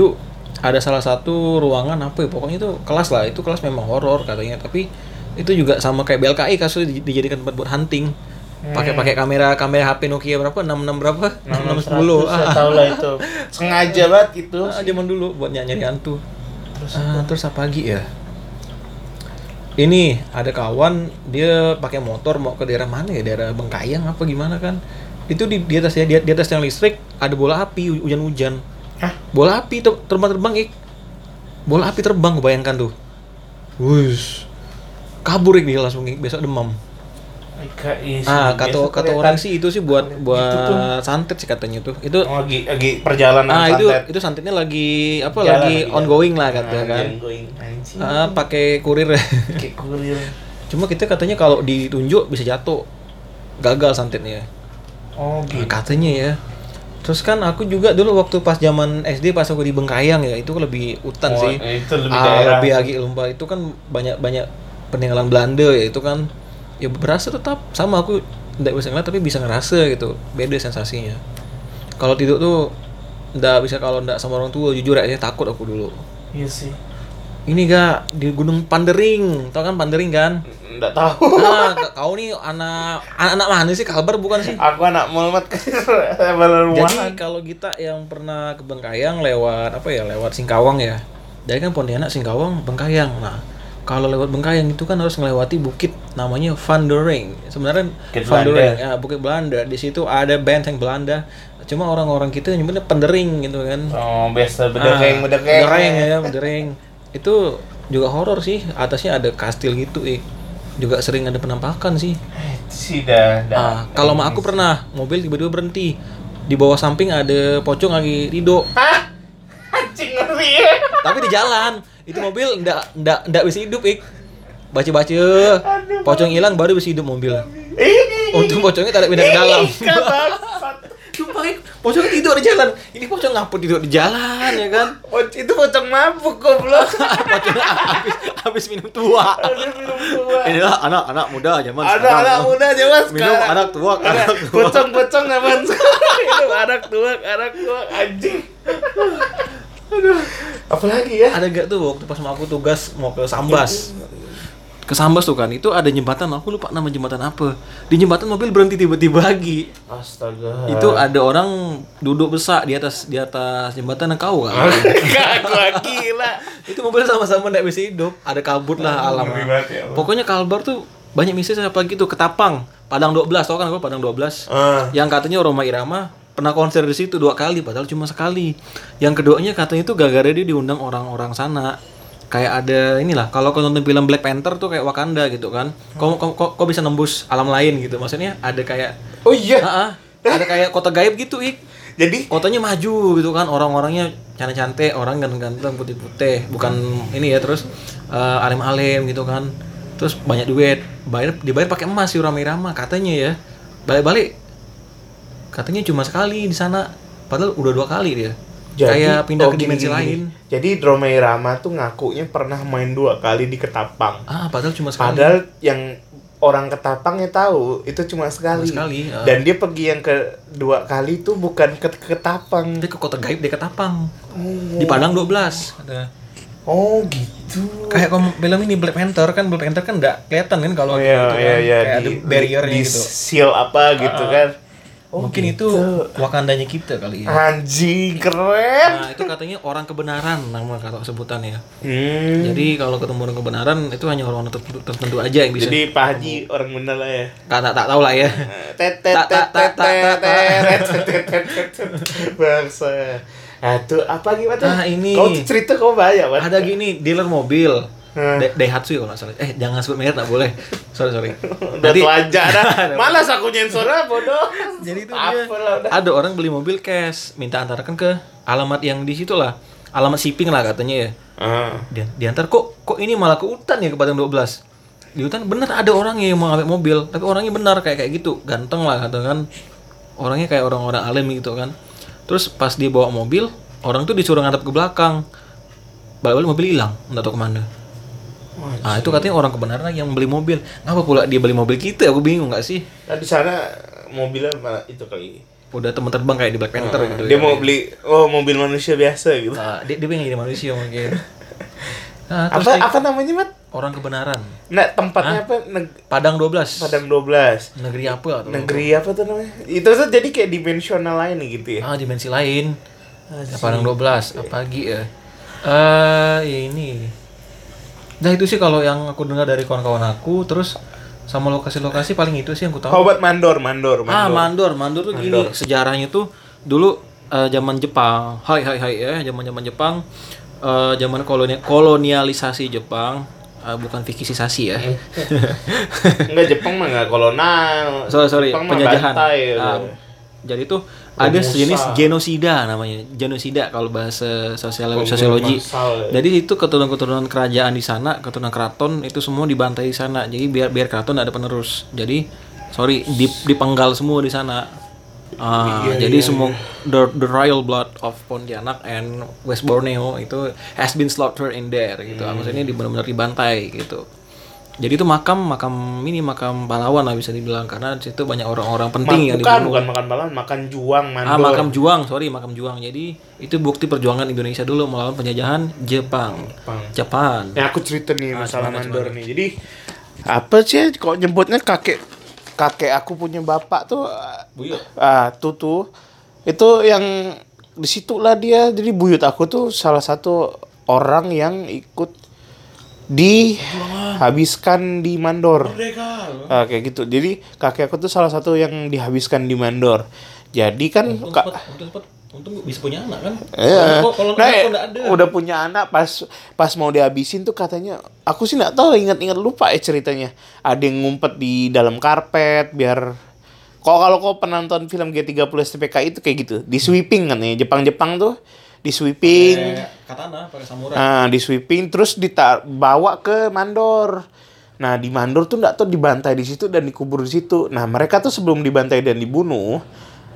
ada salah satu ruangan apa ya pokoknya itu kelas lah itu kelas memang horor katanya tapi itu juga sama kayak BLKI kasus di- dijadikan tempat buat hunting. Pakai pakai kamera kamera HP Nokia berapa? 66 berapa? 6610 saya ah, tahu lah itu. Sengaja banget itu ah, zaman dulu buat nyari nyari hantu. Terus terus apa lagi ya? Ini ada kawan dia pakai motor mau ke daerah mana ya? Daerah Bengkayang apa gimana kan itu di, di atas ya di, di atas yang listrik ada bola api hu- hujan-hujan Hah? bola api ter- terbang-terbang ik bola api terbang bayangkan tuh Wush. kabur ik dia langsung Ik. besok demam Ika, iya ah kata kata orang sih itu sih buat buat tuh. santet sih katanya tuh itu Oh, lagi lagi perjalanan ah itu santet. itu santetnya lagi apa Jalan lagi lagi ongoing lah jalan. kata Ah, kan ongoing. Ah pakai kurir Kayak kurir. cuma kita katanya kalau ditunjuk bisa jatuh gagal santetnya Oh, Nah, gitu. katanya ya. Terus kan aku juga dulu waktu pas zaman SD pas aku di Bengkayang ya itu lebih hutan Oh, sih. itu lebih Ah, daerah. lebih lagi itu kan banyak banyak peninggalan Belanda ya itu kan. Ya berasa tetap sama aku. Tidak bisa ngeliat tapi bisa ngerasa gitu. Beda sensasinya. Kalau tidur tuh nggak bisa kalau nggak sama orang tua jujur aja takut aku dulu. Iya sih. Ini gak di Gunung Pandering tau kan Pandering kan Enggak tahu. ah k- kau nih anak anak, anak mana sih Kalbar bukan sih Aku anak baru Jadi kalau kita yang pernah ke Bengkayang lewat apa ya lewat Singkawang ya. Dari kan Pontianak Singkawang Bengkayang. Nah kalau lewat Bengkayang itu kan harus melewati bukit namanya Van der Ring. Sebenarnya Bukit Van der Belanda. Ring, ya, bukit Belanda. Di situ ada benteng Belanda. Cuma orang-orang kita nyebutnya Pendering gitu kan. Oh, biasa Ah, bedekeng, bedekeng. Bedereng ya, bedereng. Itu juga horor sih. Atasnya ada kastil gitu, eh. Juga sering ada penampakan sih. Eh, sih dah, dah. Ah, kalau sama aku pernah mobil tiba-tiba berhenti. Di bawah samping ada pocong lagi tidur. Hah? Anjing ngeri ya. Tapi di jalan. Itu mobil ndak ndak ndak bisa hidup, Ik. baca-baca. Pocong hilang baru bisa hidup mobil. Untung pocongnya ada pindah ke dalam. Ik, pocong tidur di jalan. Ini pocong ngaput tidur di jalan ya kan? Oh, itu pocong mabuk goblok. Pocong habis habis minum tua. Ada minum tua. Inilah anak-anak muda zaman Ada sekarang. anak muda zaman Minum sekarang. anak tua, anak tua. Pocong-pocong zaman sekarang. Itu anak tua, anak tua anjing. Aduh. Apalagi ya? Ada gak tuh waktu pas mau aku tugas mau ke Sambas. Ke Sambas tuh kan, itu ada jembatan, aku lupa nama jembatan apa. Di jembatan mobil berhenti tiba-tiba lagi. Astaga. Itu ada orang duduk besar di atas di atas jembatan yang kau kan. Gila. itu mobil sama-sama nggak bisa hidup. Ada kabut lah alam. ya. Pokoknya Kalbar tuh banyak misi apa gitu Ketapang, Padang 12, tau kan gua Padang 12. Ah. Yang katanya Roma Irama pernah konser di situ dua kali padahal cuma sekali. Yang keduanya katanya itu gara-gara dia diundang orang-orang sana. Kayak ada inilah kalau kau nonton film Black Panther tuh kayak Wakanda gitu kan. Kok kok kok, kok bisa nembus alam lain gitu. Maksudnya ada kayak Oh iya. Ah, ah. ada kayak kota gaib gitu, Ik. Jadi Kotanya maju gitu kan, orang-orangnya cantik-cantik, orang ganteng-ganteng, putih-putih, bukan ini ya terus eh, alim-alim gitu kan. Terus banyak duit, bayar dibayar pakai emas si Rama Irama katanya ya. Balik-balik katanya cuma sekali di sana, padahal udah dua kali dia. Kayak pindah oh, ke dimensi gini, lain. Jadi Roma Irama tuh ngakunya pernah main dua kali di Ketapang. Ah, padahal cuma sekali. Padahal yang orang Ketapangnya tahu itu cuma sekali. Cuma sekali, ah. Dan dia pergi yang kedua kali itu bukan ke Ketapang. dia ke kota gaib dia ketapang. Di Padang 12 katanya. Oh gitu. Kayak kalau film ini Black Panther kan Black Panther kan enggak kelihatan kan kalau Oh iya gitu iya kan. iya kayak ada barriernya di gitu. seal apa gitu Ah. kan. Oh, Mungkin gitu. itu Wakandanya kita kali ya. anjing keren. Nah, itu katanya orang kebenaran nama kata sebutannya. Hmm. Jadi kalau ketemu orang kebenaran itu hanya orang tertentu, tertentu aja yang bisa. Jadi Pak Haji orang bener lah ya. tak tak, tak tahu lah ya. Bangsa. Ah tuh apa gimana tuh? Ah, ini. Kau cerita kau banyak banget. Ada gini dealer mobil. Hmm. Da- Daihatsu ya kalau nggak salah. Eh jangan sebut merek nggak boleh. Sorry sorry. Udah telanjang dah. Malas aku nyensornya bodoh. Jadi itu dia. Ada orang beli mobil cash, minta antarkan ke alamat yang di situ lah. Alamat shipping lah katanya ya. Ah. Dia diantar kok kok ini malah ke hutan ya ke Padang 12. Di hutan bener ada orang yang mau ngambil mobil, tapi orangnya benar kayak kayak gitu, ganteng lah kata kan. Orangnya kayak orang-orang alim gitu kan. Terus pas dia bawa mobil, orang tuh disuruh ngadep ke belakang. Balik-balik mobil hilang, nggak tahu ke mana. Ah itu katanya orang kebenaran yang beli mobil. Ngapa pula dia beli mobil kita? Aku bingung nggak sih? Nah, di sana mobilnya malah itu kali. Udah teman terbang kayak di Black Panther gitu. Dia ya. mau beli oh mobil manusia biasa gitu. Ah, dia, dia pengen jadi manusia mungkin. Nah, Apa dia- apa namanya, Mat? orang kebenaran. Nah, tempatnya apa? Neg Padang 12. Padang 12. Negeri apa atau Negeri apa tuh namanya? Itu tuh jadi kayak dimensional lain gitu ya. Ah, dimensi lain. Ya, Padang 12, apa lagi ya? Eh, ya ini. Nah, itu sih kalau yang aku dengar dari kawan-kawan aku, terus sama lokasi-lokasi paling itu sih yang aku tahu. Obat mandor, mandor, mandor. Ah, mandor, mandor tuh gini, sejarahnya tuh dulu eh, zaman Jepang. Hai hai hai ya, zaman-zaman Jepang eh, zaman koloni kolonialisasi Jepang, eh, bukan fikisisasi ya. Enggak Jepang mah enggak kolonial. sorry sorry Jepang penjajahan bantai, gitu. Ah, jadi tuh ada sejenis genosida namanya genosida kalau bahasa sosial Pembunuhan sosiologi ya. jadi itu keturunan-keturunan kerajaan di sana keturunan keraton itu semua dibantai di sana jadi biar biar keraton ada penerus jadi sorry dip, dipenggal semua di sana Ah, Iya, jadi iya, semua the, the royal blood of Pontianak and West Borneo itu has been slaughtered in there gitu. Hmm. Maksudnya di benar-benar dibantai gitu. Jadi itu makam makam ini makam pahlawan lah bisa dibilang karena di situ banyak orang-orang Ma- penting yang bukan, dibunuh. bukan makan malam, makan juang, mandor. Ah, makam juang, sorry, makam juang. Jadi itu bukti perjuangan Indonesia dulu melawan penjajahan Jepang. Jepang. Jepang. Ya aku cerita nih Ah, masalah gimana, mandor nih. Jadi apa sih kok nyebutnya kakek kakek aku punya bapak tuh Buyut. ah tuh tuh itu yang di situlah dia jadi buyut aku tuh salah satu orang yang ikut dihabiskan di mandor ah, kayak gitu jadi kakek aku tuh salah satu yang dihabiskan di mandor jadi kan Untung ka- cepet, untung. Untung bisa punya anak kan? Iya. Kalau kalau Nah, enggak, kalau enggak ada. udah punya anak pas pas mau dihabisin tuh katanya aku sih nggak tahu ingat-ingat lupa ya ceritanya. Ada yang ngumpet di dalam karpet biar kok kalau kau penonton film G30 STPK itu kayak gitu, di sweeping kan ya Jepang-Jepang tuh di sweeping. Pakai katana, pakai samurai. Nah, di sweeping terus dibawa ke mandor. Nah di Mandor tuh nggak tahu dibantai di situ dan dikubur di situ. Nah mereka tuh sebelum dibantai dan dibunuh,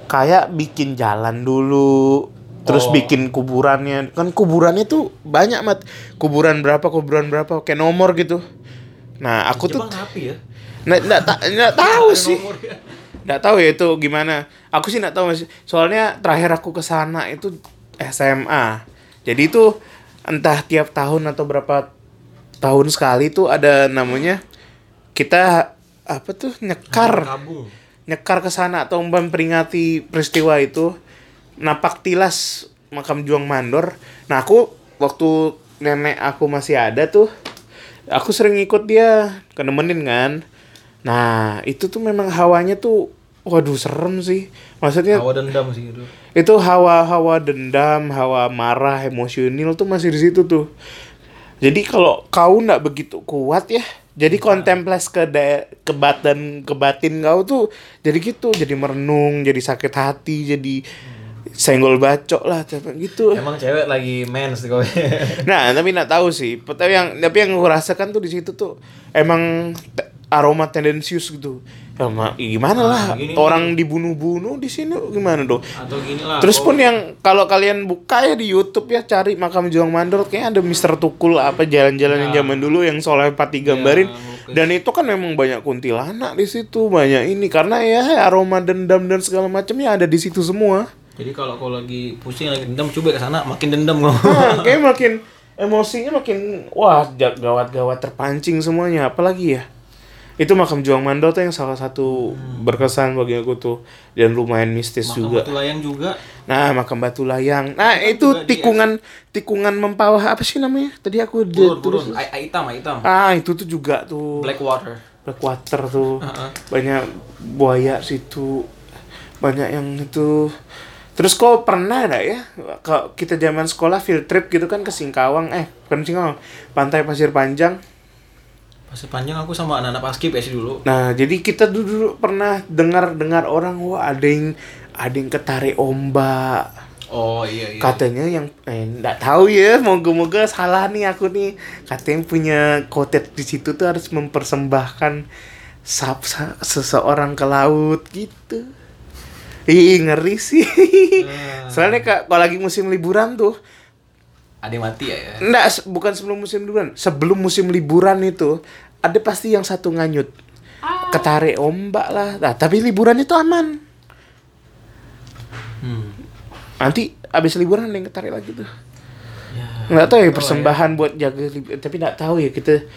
kayak bikin jalan dulu, terus Oh. bikin kuburannya. Kan kuburannya tuh banyak mat. Kuburan berapa, kuburan berapa, kayak nomor gitu. Nah aku tuh Jepang rapi ya. nggak nggak ta- nggak tahu sih. Nomornya. Nggak tahu ya itu gimana. Aku sih nggak tahu Mas. Soalnya terakhir aku ke sana itu SMA. Jadi itu entah tiap tahun atau berapa tahun sekali tuh ada namanya kita apa tuh nyekar nyekar ke sana atau memperingati peristiwa itu napak tilas makam Juang Mandor. Nah aku waktu nenek aku masih ada tuh aku sering ikut dia kenemenin kan. Nah itu tuh memang hawanya tuh waduh serem sih. Maksudnya Hawa dendam sih itu. itu hawa-hawa dendam, hawa marah, emosional tuh masih di situ tuh. Jadi kalau kau nggak begitu kuat ya, jadi kontemplas ke da- ke batin kau tuh jadi gitu, jadi merenung, jadi sakit hati, jadi senggol bacok lah gitu. Emang cewek lagi mens kau. Nah, tapi nggak tahu sih. Tapi yang tapi yang gue rasakan tuh di situ tuh emang aroma tendensius gitu. Ya, ma- gimana lah Ah, gini orang dibunuh-bunuh di sini gimana dong? Atau gini lah. Terus pun yang kalau kalian buka ya di YouTube ya cari makam Juang Mandor kayak ada Mister Tukul apa jalan-jalan yang zaman dulu yang Soleh Pati gambarin lukis. dan itu kan memang banyak kuntilanak di situ banyak ini karena ya aroma dendam dan segala macamnya ada di situ semua. Jadi kalau kau lagi pusing lagi dendam coba ke sana makin dendam kau. Nah, kayak makin emosinya makin wah gawat-gawat terpancing semuanya apalagi ya. Itu makam Juang Mandor tuh yang salah satu berkesan bagi aku tuh dan lumayan mistis Makam juga. batu layang juga. Nah, makam batu layang. Nah, Itu itu juga di- tikungan tikungan mempawah apa sih namanya? Tadi aku udah Turun, hitam, hitam. Ah, itu tuh juga tuh Blackwater. Blackwater tuh. Heeh. Banyak buaya situ. Banyak yang itu. Terus kok pernah ada ya kalau kita zaman sekolah field trip gitu kan ke Singkawang eh bukan Singkawang Pantai Pasir Panjang Pasir panjang aku sama anak-anak paskib ya sih dulu. Nah, jadi kita dulu, dulu pernah dengar-dengar orang wah ada yang ada yang ketarik ombak. Oh iya iya. Katanya yang eh enggak tahu ya, moga-moga salah nih aku nih. Katanya punya kotet di situ tuh harus mempersembahkan sap, sa- seseorang ke laut gitu. Ih, ngeri sih. Soalnya kak, kalau lagi musim liburan tuh, Ada yang mati ya. ya? enggak se- bukan sebelum musim liburan, sebelum musim liburan itu ada pasti yang satu nganyut. Ketarik ombak lah. Nah, tapi liburan itu aman. Hmm. Nanti abis liburan ada yang ketarik lagi tuh. Ya. nggak tahu ya persembahan buat jaga tapi nggak tahu ya kita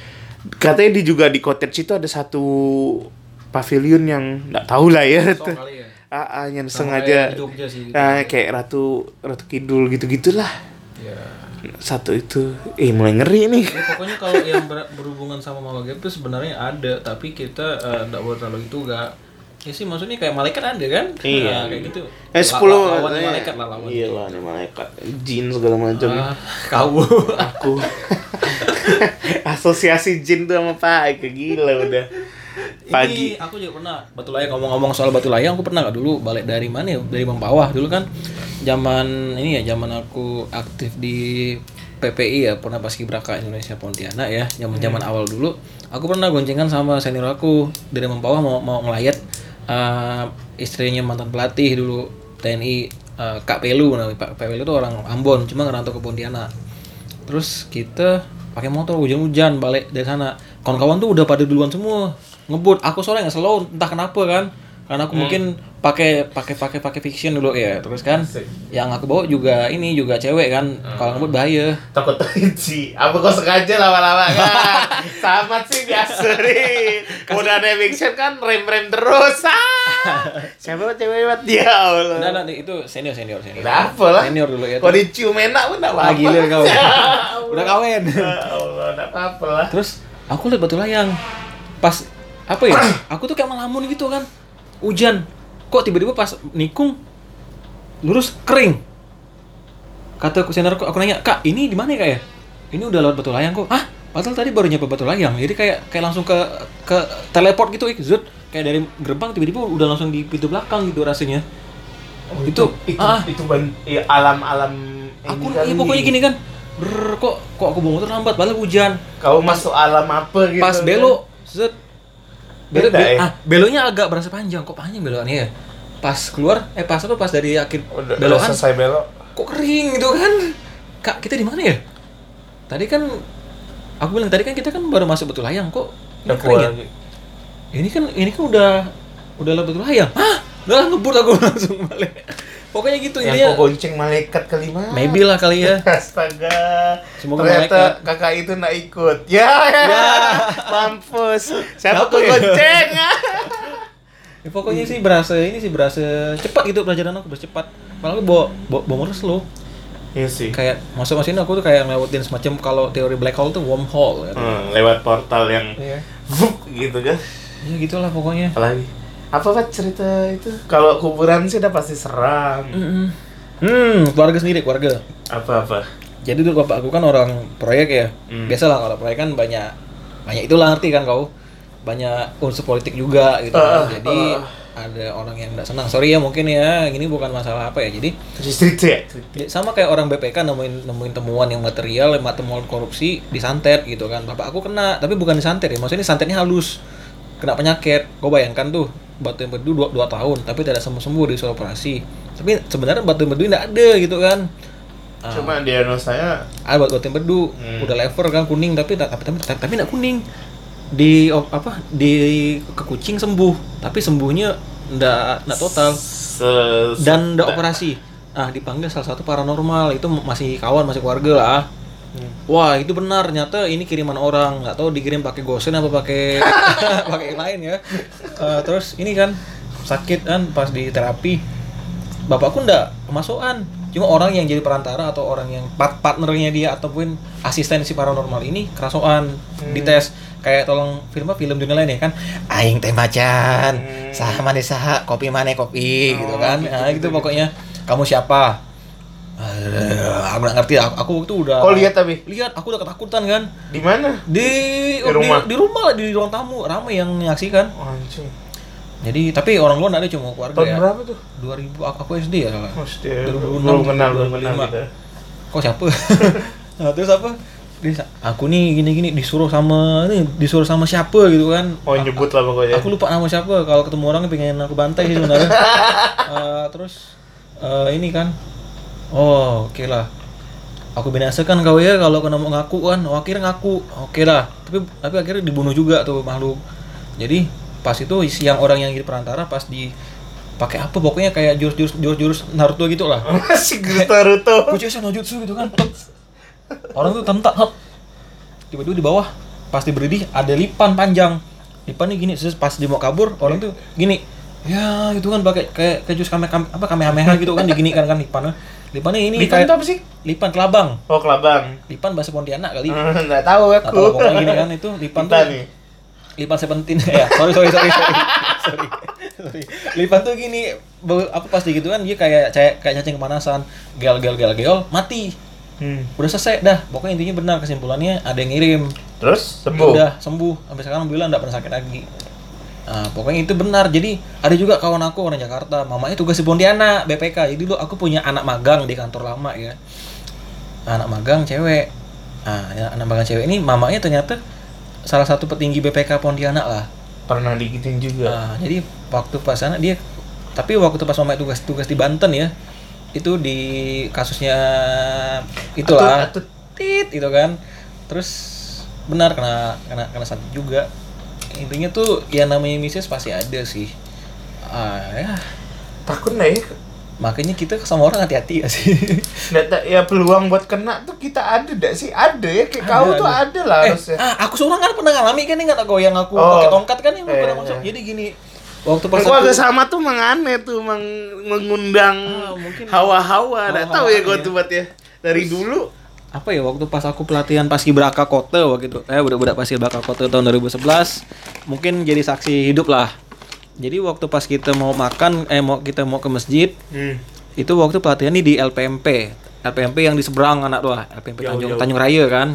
katanya di juga di cottage itu ada satu pavilion yang nggak tahu lah ya ya. ah, ah, yang Sama sengaja kayak di Jogja sih, gitu. ah, kayak ratu ratu kidul gitu gitulah Ya. Satu itu eh mulai ngeri nih Ya, pokoknya kalau yang ber- berhubungan sama malah gaib itu sebenarnya ada, tapi kita eh, nggak boleh terlalu itu gak. Ya sih maksudnya kayak malaikat ada kan? Iya. Nah, kayak gitu. eh sepuluh la- lawan malaikat lah lawan. iya lawan malaikat jin segala macam Ah, kau. aku asosiasi jin tuh sama pak ke gila udah pagi. Ini aku juga pernah. Batu layang ngomong-ngomong soal batu layang aku pernah nggak? Dulu balik dari mana ya? Dari Bang Bawah dulu kan zaman ini ya zaman aku aktif di PPI ya pernah pas Braka Indonesia Pontianak ya zaman zaman awal dulu. Aku pernah goncengan sama senior aku dari Bang Bawah mau mau ngelayat eh, istrinya mantan pelatih dulu TNI eh, Kak Pelu. Namanya Pak Pelu itu orang Ambon cuma ngerantau ke Pontianak. Terus kita pakai motor hujan-hujan balik dari sana. Kawan-kawan tuh udah pada duluan semua ngebut. Aku soalnya nggak slow entah kenapa kan. Karena aku mungkin pakai pakai pakai pakai fiction dulu ya. Terus kan yang aku bawa juga ini juga cewek kan. Kalau ngebut bahaya. Takut sih apa kau sengaja lama-lama kan? Sama sih biasa nih udah ada fiction kan rem-rem terus. Ah! Siapa cewek buat dia Allah. Nah, nah, itu senior senior senior. Udah apa lah? Senior dulu ya kalau dicium enak pun enggak apa-apa. ah gila kau. Udah kawin. Ya Allah enggak apa-apa lah. Terus aku lihat batu layang. Pas apa ya? aku tuh kayak melamun gitu kan. Hujan. Kok tiba-tiba pas nikung lurus kering. Kata aku senior aku, aku nanya, "Kak, ini di mana ya, Kak ya?" Ini udah lewat batu layang kok. Ah, padahal tadi baru nyampe batu layang. Jadi kayak kayak langsung ke ke teleport gitu, ik, zut. Kayak dari gerbang tiba-tiba udah langsung di pintu belakang gitu rasanya. itu, itu ah. itu ban iya, alam-alam Aku ini kali. iya, pokoknya gini kan. Brr, kok kok aku bawa motor lambat padahal hujan. kau masuk alam apa gitu pas kan? belok Set. Belok, Beda, bel- ya? ah, beloknya agak berasa panjang. Kok panjang belokannya ya? Pas keluar, eh pas apa pas dari akhir Udah, udah belokan selesai belok. kok kering gitu kan? Kak, kita di mana ya? Tadi kan aku bilang tadi kan kita kan baru masuk betul layang kok ini Udah kering ya? lagi. Ini kan ini kan udah udah betul layang. Hah? Udah lah, ngebut aku langsung balik. Pokoknya gitu Yang intinya. kok gonceng malaikat kelima. Maybe lah kali ya. Astaga. Semoga Ternyata malaikat. kakak itu nak ikut. Ya, ya. Mampus. Siapa kok ya? gonceng? Ya, pokoknya sih berasa ini sih berasa cepat gitu pelajaran aku berasa cepat. Malah aku bawa bawa, bawa motor slow. Iya sih. Kayak masuk masuk aku tuh kayak ngelewatin semacam kalau teori black hole tuh wormhole kan. Hmm, lewat portal yang. Vup, gitu kan. Ya gitulah pokoknya. Apalagi? Apa Pak cerita itu? Kalau kuburan sih udah pasti seram. Mm-mm. Hmm, keluarga sendiri, keluarga. Apa-apa? Jadi dulu bapak aku kan orang proyek ya. Hmm. Biasalah kalau proyek kan banyak banyak itulah ngerti kan kau. Banyak unsur politik juga gitu Ah, kan. Jadi ah. ada orang yang tidak senang. Sorry ya mungkin ya, ini bukan masalah apa ya. Jadi ya? Ya, sama kayak orang BPK nemuin nemuin temuan yang material, yang temuan korupsi disantet gitu kan. Bapak aku kena, tapi bukan disantet ya. Maksudnya santetnya halus. Kena penyakit. Kau bayangkan tuh batu empedu dua, dua tahun tapi tidak sembuh sembuh disuruh operasi. Tapi sebenarnya batu empedu tidak ada gitu kan. Ah, Cuma diagnosanya ada batu batu empedu Hmm. udah lever kan kuning tapi tapi tapi tapi, tapi tidak kuning. Di apa di ke kucing sembuh, tapi sembuhnya ndak ndak total se dan udah operasi ah dipanggil salah satu paranormal itu masih kawan masih keluarga lah Hmm. wah itu benar. Ternyata ini kiriman orang. Nggak tahu dikirim pakai gosen apa pakai pakai yang lain ya. Eh, terus ini kan sakit kan pas di terapi. Bapakku ndak kemasukan cuma orang yang jadi perantara atau orang yang part partnernya dia ataupun asisten si paranormal ini kerasukan dites. Kayak tolong film apa? Film dunia lain ya kan? Aing teh macan. Hmm. saha mana saha kopi mana kopi Oh, gitu kan? gitu, nah gitu, gitu. pokoknya. Kamu siapa aku nggak ngerti aku, aku tuh udah Kau lihat tapi lihat aku udah ketakutan kan di mana? di Di rumah? di, di rumah lah di ruang tamu ramai yang menyaksikan Oh, anjing. jadi tapi orang luar ada cuma keluarga Tahun ya berapa tuh? 2000 aku, aku SD ya salah. Mesti 2006, belum kenal belum kenal 2005. kita. kok siapa nah, terus apa Dia, aku nih gini gini disuruh sama nih disuruh sama siapa gitu kan Oh nyebut lah pokoknya. aku lupa nama siapa kalau ketemu orang pengen aku bantai sih sebenarnya Eh, terus eh, ini kan oh oke lah. Aku binasakan kau ya kalau kena mau ngaku kan. Oh, akhirnya ngaku. Oke lah. Tapi tapi akhirnya dibunuh juga tuh makhluk. Jadi pas itu yang orang yang jadi perantara pas di pakai apa? Pokoknya kayak jurus-jurus jurus-jurus Naruto gitu lah. Masih Naruto. Kucing nojutsu gitu kan. Orang tuh tentak tiba-tiba di bawah pas diberdiri ada lipan panjang. Lipan nih gini pas dia mau kabur orang tuh gini. Ya itu kan pakai kayak kayak jus kame, kame apa kamehameha gitu kan diginikan kan lipannya lipannya ini Lipan kayak itu apa sih? lipan kelabang Oh kelabang. lipan bahasa Pontianak kali Hmm, Nggak tahu aku. tahu, pokoknya gini kan itu lipan Kita tuh nih. lipan sepentin ya sorry sorry sorry sorry sorry, sorry. lipan tuh gini apa pasti gitu kan dia kayak kayak kayak cacing kepanasan gel gel gel gel mati Hmm. udah selesai dah pokoknya intinya benar kesimpulannya ada yang ngirim Terus sembuh. udah sembuh sampai sekarang bilang nggak pernah sakit lagi nah pokoknya itu benar. Jadi ada juga kawan aku orang Jakarta mamanya tugas di Pontianak BPK jadi dulu aku punya anak magang di kantor lama ya. Anak magang cewek. Nah anak magang cewek ini mamanya ternyata salah satu petinggi BPK Pontianak lah. Pernah digituin juga. Nah, jadi waktu pas sana dia tapi waktu pas mama tugas tugas di Banten ya itu di kasusnya itulah. Atut, atut. tit itu kan. Terus benar kena kena kena santet juga intinya tuh yang namanya misis pasti ada sih ah ya Takut nggak ya? makanya kita sama orang hati-hati ya sih Nggak ya peluang buat kena tuh kita ada nggak sih? Ada ya. Kayak kau tuh ada lah eh, harusnya. ah, aku seorang kan pernah ngalami kan nggak goyang aku Oh. pakai tongkat kan yang Eh, pernah masuk eh. jadi gini waktu pas Aku agak sama tuh mengane tuh meng- mengundang Ah, hawa-hawa. Nggak tahu ya gue Hawa-hawa, tuh buat ya. Dari dulu. Apa ya waktu pas aku pelatihan paskibraka kota waktu itu eh udah udah paskibraka kota tahun 2011 mungkin jadi saksi hidup lah jadi waktu pas kita mau makan eh mau kita mau ke masjid Hmm. itu waktu pelatihan nih di LPMP LPMP yang di seberang anak tuh lah LPMP Jauh, Tanjung jauh. Tanjung Raya kan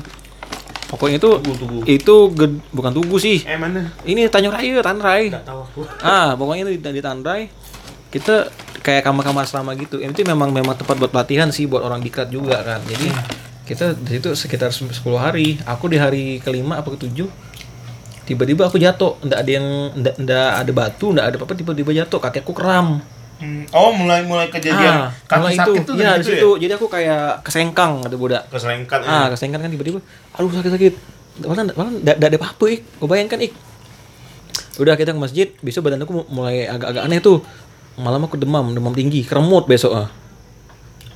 pokoknya itu Tugu-tugu. itu ged- bukan tugu sih Eh mana? ini Tanjung Raya Tanrai Nggak tahu aku. ah pokoknya itu di, di Tanrai kita kayak kamar-kamar asrama gitu itu memang memang tempat buat pelatihan sih buat orang diklat juga kan jadi kita di situ sekitar 10 hari. Aku di hari kelima apa ketujuh tiba-tiba aku jatuh. Ndak ada yang ndak ndak ada batu ndak ada apa tiba-tiba jatuh. Kaki aku kram Hmm. Oh, mulai mulai kejadian ah kaki mulai sakit itu. tuh ya dari di situ. situ jadi aku kayak kesengkang ada budak. Ya? Keselengkat. ah kesengkang kan tiba-tiba aduh sakit-sakit. Malah malah ndak ndak ada apa-apa ik. Gue bayangkan ik. Udah kita ke masjid. Besok badan aku mulai agak-agak aneh tuh. Malam aku demam demam tinggi keremut besok ah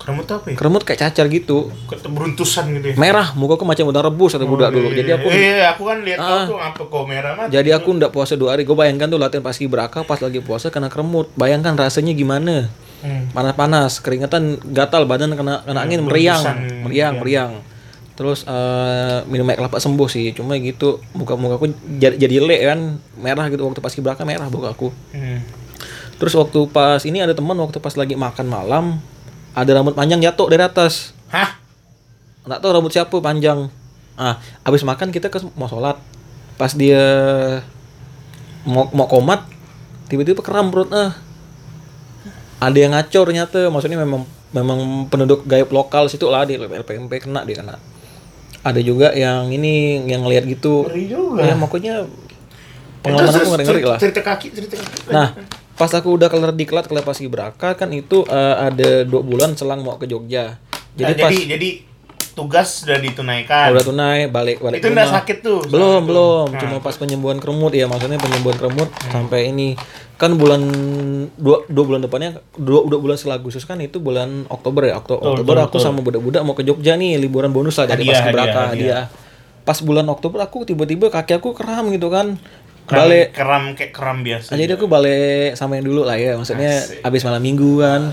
Keremut apa ya? keremut kayak cacar gitu Keberuntusan gitu ya. merah muka aku macam udah rebus atau budak dulu jadi aku Iya, aku kan lihat Ah. tuh apa kok merah mah. Jadi aku ndak puasa dua hari. Gue bayangkan tuh latihan paski beraka pas lagi puasa kena keremut. Bayangkan rasanya gimana? Hmm. Panas-panas, keringetan, gatal badan kena kena angin meriang, berembusan, meriang, meriang. Terus eh, minum air kelapa sembuh sih. Cuma gitu muka-muka aku jadi, jadi lek kan, merah gitu waktu paski beraka merah muka aku. Hmm. Terus waktu pas ini ada teman waktu pas lagi makan malam ada rambut panjang jatuh dari atas. Hah? nggak tahu rambut siapa panjang ah habis makan kita ke mau sholat pas dia mau mau komat tiba-tiba kram perut ah ada yang ngacor ternyata maksudnya memang memang penduduk gaib lokal situ lah di LPMP kena dia kena ada juga yang ini yang ngelihat gitu Ngeri juga. ya makanya pengalaman aku ngeri ngeri lah Cerita kaki, cerita kaki. Nah, pas aku udah kelar diklat kelar paski beraka kan itu eh, ada dua bulan selang mau ke Jogja. jadi, Jadi pas jadi, jadi tugas sudah ditunaikan. udah tunai balik balik Itu udah sakit tuh. Belum, Sakit belum. tuh. Cuma Nah. pas penyembuhan keremut ya, maksudnya penyembuhan keremut sampai ini kan bulan dua, dua bulan depannya dua, dua bulan setelah Agustus kan itu bulan Oktober ya. Okto- Betul, Oktober aku sama budak-budak mau ke Jogja nih liburan bonus lah dari Hadiah, paski beraka hadiah, hadiah. Pas bulan Oktober aku tiba-tiba kaki aku kram gitu kan. Keram, Balik keram kayak keram biasa. Ah, jadi aku balik sama yang dulu lah ya maksudnya Asik. habis malam minggu kan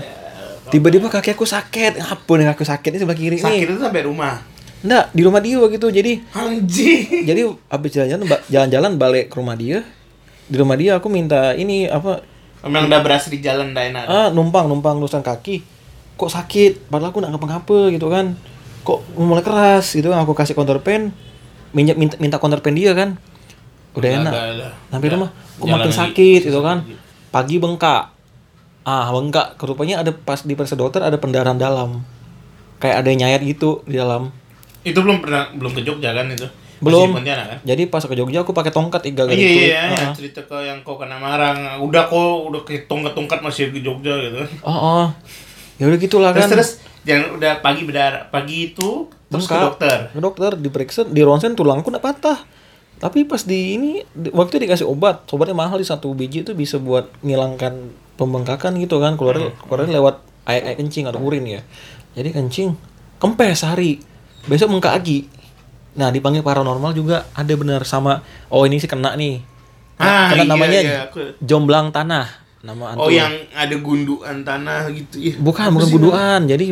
tiba-tiba kaki aku sakit apa nih kaki aku sakit ini sebelah kiri sakit nih itu sampai rumah. enggak di rumah dia gitu jadi Anjing. jadi habis jalan-jalan jalan-jalan balik ke rumah dia di rumah dia aku minta ini apa Memang udah berasa di jalan dah enak. ah numpang numpang lusan kaki kok sakit padahal aku nggak ngapa-ngapa gitu kan kok mulai keras gitu kan aku kasih counter pen minta minta, minta counter pen dia kan udah enak ada. sampai Ya, rumah kok jalan makin sakit gitu kan pagi bengkak ah bengkak rupanya ada pas di periksa dokter ada pendarahan dalam kayak ada yang nyayat gitu di dalam Itu belum pernah belum ke Jogja kan itu? belum kan? jadi pas ke Jogja aku pakai tongkat Iya kali iya, iya, yang cerita ke yang kau kena marang. Udah kok udah ke tongkat-tongkat masih ke Jogja gitu. oh, oh. ya udah gitulah Terus kan terus jangan udah pagi berdarah pagi itu terus ke dokter. ke dokter diperiksa di ronsen tulangku nggak patah tapi pas di ini waktu itu dikasih obat obatnya mahal di satu biji itu bisa buat ngilangkan pembengkakan gitu kan keluar keluarnya lewat air, air kencing atau urin ya jadi kencing kempes sehari besok bengkak lagi nah dipanggil paranormal juga ada benar sama oh ini sih kena nih Ah, kena iya, namanya iya, aku- jomblang tanah nama Oh antum. yang ada gundukan tanah gitu. Ih, Bukan, apa bukan sih guduan. Jadi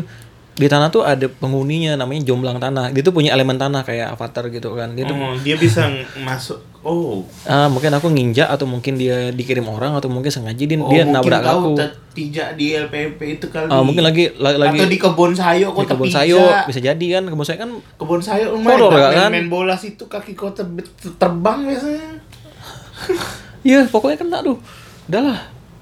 di tanah tuh ada penghuninya namanya jomblang tanah. Dia tuh punya elemen tanah kayak avatar gitu kan. Dia tuh Oh, dia bisa masuk. Oh. ah, mungkin aku nginjak atau mungkin dia dikirim orang atau mungkin sengaja dia, Oh, dia mungkin nabrak aku. tijak di LPP itu kali. Ah, mungkin lagi la- lagi Atau di kebun sayur di kebun sayur bisa jadi kan kebun sayur kan Kebun sayur lumayan main, kan? main bola situ kaki kau ter- terbang biasanya. Iya, pokoknya kena tuh. Udahlah.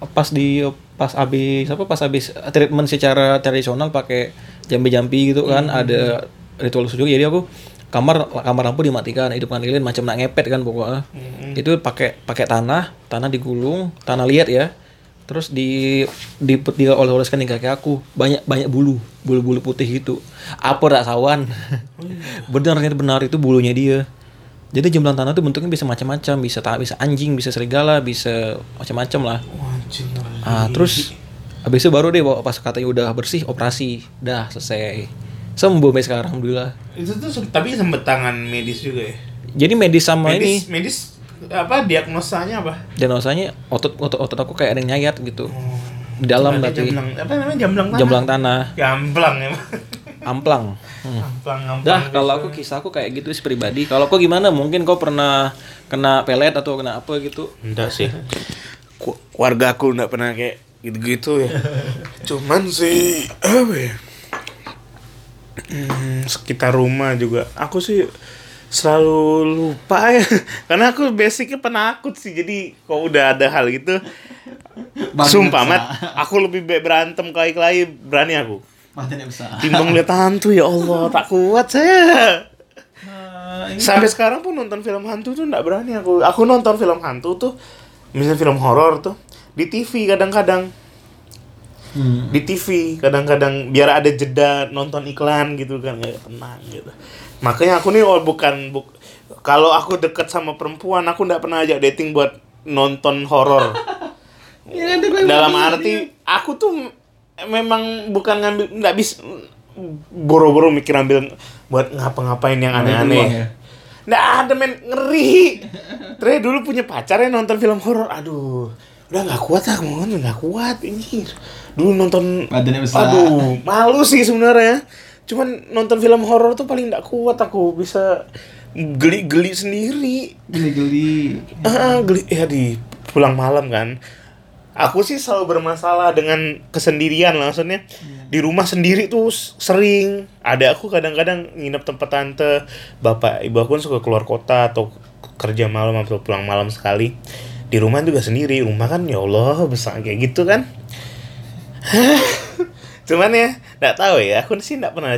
Pas di pas habis apa pas habis treatment secara tradisional pakai jampi-jampi gitu kan, ada ritual juga. Jadi aku kamar kamar lampu dimatikan, hidupkan lilin macam nak ngepet kan pokoknya. Itu pakai pakai tanah, tanah digulung, tanah liat ya. Terus di di di oleskan di kaki aku banyak banyak bulu, bulu-bulu putih gitu. Apa rak sawan? benar ternyata benar itu bulunya dia. Jadi jumlah tanah itu bentuknya bisa macam-macam, bisa ta- bisa anjing, bisa serigala, bisa macam-macam lah. Ah, terus habis itu baru deh bawa pas katanya udah bersih operasi, dah selesai. Sembuh sampai sekarang alhamdulillah. Itu tuh tapi sempet tangan medis juga ya. Jadi medis sama Medis ini medis apa diagnosanya apa? diagnosanya otot otot otot aku kayak ada yang nyayat gitu. Di dalam berarti jamblang, apa namanya jamblang tanah? jamblang tanah, Jamblang emang. amplang. Hmm. Jamblang, jamblang. Dah, kalau aku kisah aku kayak gitu sih pribadi. Kalau kau gimana? Mungkin kau pernah kena pelet atau kena apa gitu? Enggak sih. Keluarga aku enggak pernah kayak gitu-gitu ya. Cuman sih apa ya? Hmm, sekitar rumah juga. Aku sih selalu lupa ya. Karena aku basicnya penakut sih. Jadi kalau udah ada hal gitu Sumpah mat, aku lebih berantem kali-kali berani aku. Timbang lihat hantu ya Allah, tak kuat saya. ini Sampai sekarang pun nonton film hantu tuh nggak berani aku. Aku nonton film hantu tuh, misalnya film horor tuh di TV kadang-kadang. Hmm. Di TV kadang-kadang biar ada jeda nonton iklan gitu kan kayak tenang gitu. Makanya aku nih oh, bukan buk kalau aku deket sama perempuan aku nggak pernah ajak dating buat nonton horor. Ya, Dalam arti aku tuh memang bukan ngambil nggak bisa boro-boro mikir ambil buat ngapa-ngapain yang ya? aneh-aneh. Nggak ada men ngeri. Tre dulu punya pacar yang nonton film horor. Aduh, udah nggak kuat ah, mau nggak kuat ini. Dulu nonton Badannya besar. Aduh, malu sih sebenarnya. Cuman nonton film horor tuh paling nggak kuat aku bisa geli-geli sendiri. Geli-geli. Ah, geli ya di pulang malam kan. Aku sih selalu bermasalah dengan kesendirian lah maksudnya. Di rumah sendiri tuh sering. Ada aku kadang-kadang nginep tempat tante, bapak ibu aku kan suka keluar kota atau kerja malam atau pulang malam sekali. Di rumah juga sendiri. Rumah kan ya Allah besar kayak gitu kan. Cuman ya, nggak tahu ya. Aku sih nggak pernah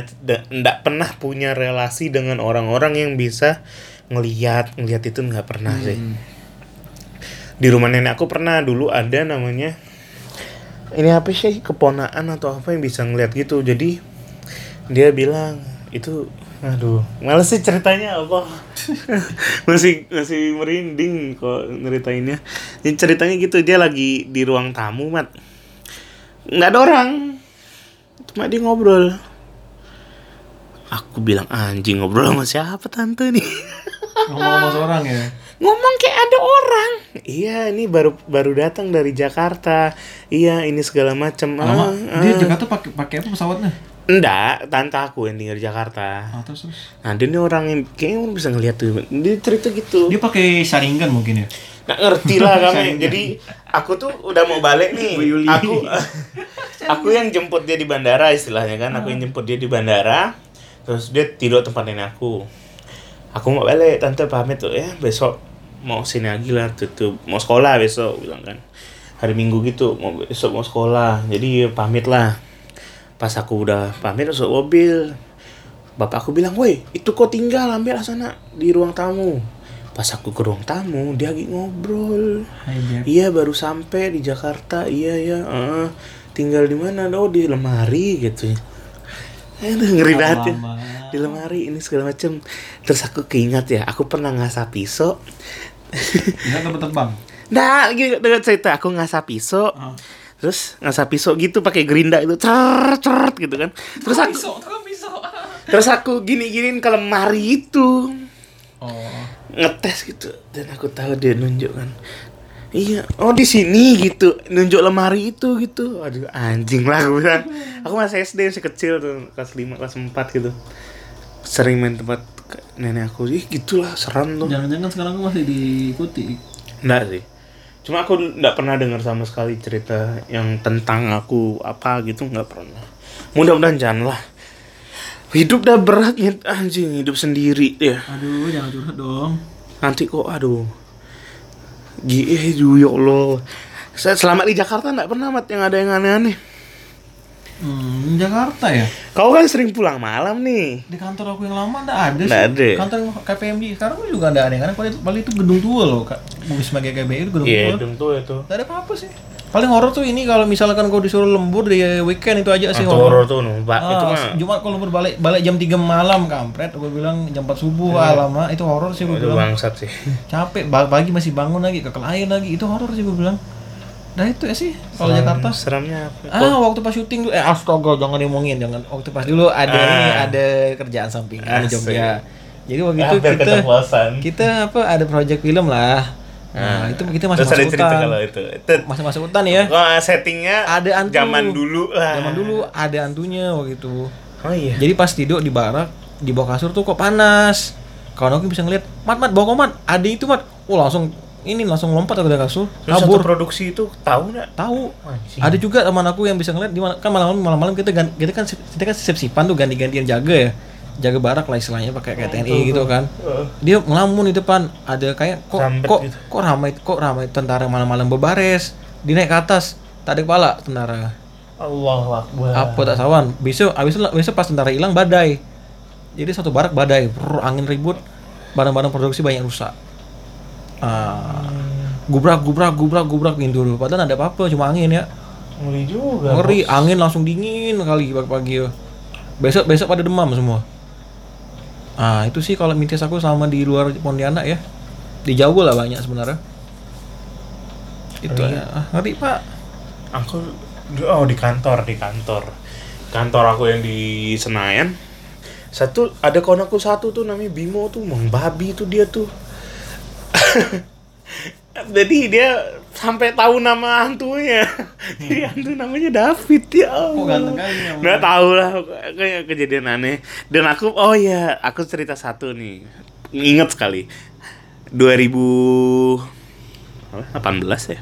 nggak pernah punya relasi dengan orang-orang yang bisa ngelihat ngelihat itu nggak pernah sih di rumah nenek aku pernah dulu ada namanya ini apa sih keponaan atau apa yang bisa ngeliat gitu jadi dia bilang itu aduh. Males sih ceritanya apa? Masih masih merinding kok ceritainnya jadi ceritanya gitu dia lagi di ruang tamu mat. Nggak ada orang. Cuma dia ngobrol. Aku bilang anjing ngobrol sama siapa tante nih? Ngomong-ngomong seorang ya. ngomong kayak ada orang. Iya ini baru baru datang dari Jakarta. Iya ini segala macam. Ah, dia ah. Jakarta pakai pakai apa pesawatnya? Enggak tante aku yang tinggal di Jakarta. Ah, terus, terus. nah dia ini orang yang kayaknya orang bisa ngeliat tuh. Dia cerita gitu. Dia pakai saringan mungkin ya. nggak ngerti lah kami. Jadi aku tuh udah mau balik nih. Aku aku yang jemput dia di bandara istilahnya kan. Aku yang jemput dia di bandara. Terus dia tidur tempat nenek aku. Aku mau balik tante pamit tuh ya. Besok mau sini lagi lah tutup. Mau sekolah besok bilang kan. Hari minggu gitu mau besok mau sekolah. Jadi pamit lah pas aku udah pamit masuk mobil bapak aku bilang woi itu kok tinggal ambil sana di ruang tamu. Pas aku ke ruang tamu dia lagi ngobrol. Hai iya baru sampai di Jakarta. Iya ya eh, tinggal di mana? Oh di lemari gitu. Eh, ngeri banget ya. di lemari ini segala macam terus aku keingat ya aku pernah ngasah pisau. Tempat terbang. nah dengan cerita. Aku ngasah pisau. Ah. Terus ngasah pisau gitu pakai gerinda itu cer cer gitu kan. Terus aku terus aku gini giniin ke lemari itu. Oh. ngetes gitu dan aku tahu dia nunjuk kan. Iya oh di sini gitu nunjuk lemari itu gitu. Aduh anjing lah aku bilang. Aku masih SD masih kecil tuh kelas 5 kelas 4 gitu. Sering main tempat nenek aku. Ih gitulah seram tuh. Jangan-jangan sekarang aku masih diikuti. enggak sih cuma aku nggak pernah dengar sama sekali cerita yang tentang aku apa gitu nggak pernah. Mudah-mudahan jangan lah. Hidup udah berat nih anjing hidup sendiri ya. Aduh, jangan curhat dong. nanti kok aduh. Gitu ya Allah. Saya selama di Jakarta nggak pernah mat yang ada yang aneh-aneh Hmm, Jakarta ya? kau kan sering pulang malam nih Di kantor aku yang lama enggak ada Nggak sih. ada. Kantor yang KPMG sekarang juga enggak ada aneh-aneh. Paling, paling itu gedung tua loh, Kak. Wisma GKBI itu gedung iya tua. dong tuh itu Enggak ada apa-apa sih. Paling horor tuh ini kalau misalkan kau disuruh lembur di weekend itu aja sih atau horor tuh itu Ah, mah Jumat kalau lembur balik balik jam 3 malam kampret gue bilang jam 4 subuh ah, lama itu horor sih gue itu bilang bangsat sih capek pagi masih bangun lagi ke klien lagi itu horor sih gue bilang nah itu ya sih kalau Jakarta. Seramnya apa? Ah waktu pas syuting tuh eh astaga jangan diomongin jangan waktu pas dulu ada Ah. ini ada kerjaan sampingan di. Jogja. Jadi waktu Ah, itu kita kita apa ada project film lah. Nah, itu kita masih masuk cerita hutan. kalau itu. Itu masih masuk hutan ya. Wah, settingnya Ada hantu. zaman dulu lah. Zaman dulu ada hantunya waktu itu. Oh iya. Jadi pas tidur di barak, di bawah kasur tuh kok panas. Kawan aku bisa ngeliat, mat mat bawa komat, ada itu mat. Oh langsung ini langsung lompat ke kasur, terus satu kabur. produksi itu tahu nggak Tahu. Anjing. Ada juga teman aku yang bisa ngeliat di mana kan malam malam malam kita gan- kita kan kita kan sip-sipan tuh ganti-gantian jaga ya. Jaga barak lah istilahnya pakai kayak TNI gitu kan. Heeh. Dia ngelamun di depan, ada kayak kok Sambet kok gitu. kok ramai kok ramai tentara malam-malam berbaris. Dinaik ke atas, tak ada kepala tentara. Allah akbar apa tak sawan besok abis itu besok pas tentara hilang badai jadi satu barak badai Brr, angin ribut barang-barang produksi banyak rusak. Ah, gubrak gubrak gubrak gubrak pintu dulu. Padahal ada apa-apa, cuma angin ya. Ngeri juga. Ngeri, angin langsung dingin kali pagi-pagi. Besok besok pada demam semua. Ah, itu sih kalau mitis aku sama di luar Pontianak ya. Di Jawa lah banyak sebenarnya. Itu ya. Ah, ngeri, Pak. Aku oh di kantor di kantor kantor aku yang di Senayan satu ada kawan aku satu tuh namanya Bimo tuh mang babi tuh dia tuh jadi dia sampai tahu nama hantunya jadi hantu namanya David ya Allah. ganteng namanya. nggak tahu lah kayak kejadian aneh dan aku oh ya aku cerita satu nih ingat sekali 2018 ya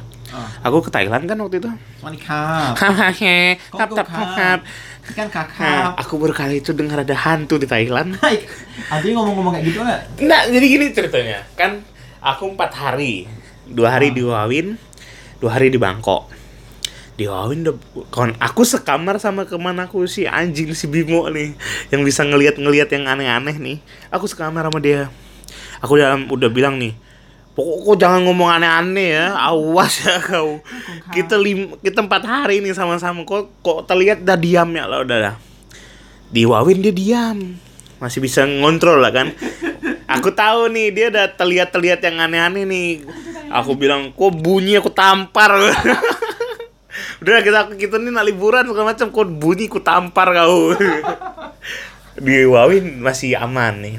aku ke Thailand kan waktu itu Manikap. Hahaha, tap tap kau tap. Ikan Nah, aku baru kali itu dengar ada hantu di Thailand. Hai, Adi ngomong-ngomong kayak gitu nggak? Nah, jadi gini ceritanya. Kan aku empat hari, dua hari di Wawin, dua hari di Bangkok. Di Wawin, kon aku sekamar sama ke mana aku si anjing si Bimo nih, yang bisa ngelihat-ngelihat yang aneh-aneh nih. Aku sekamar sama dia. Aku udah udah bilang nih, pokok kok jangan ngomong aneh-aneh ya, awas ya kau. Kita lim, kita empat hari nih sama-sama kok kok terlihat dah diam ya lah udah dah. Di Wawin dia diam, masih bisa ngontrol lah kan. Aku tahu nih dia udah terlihat-terlihat yang aneh-aneh nih. Aku bilang kok bunyi aku tampar. Udah kita kita nih nak liburan segala macam kok bunyi ku tampar kau. Di Wawin masih aman nih.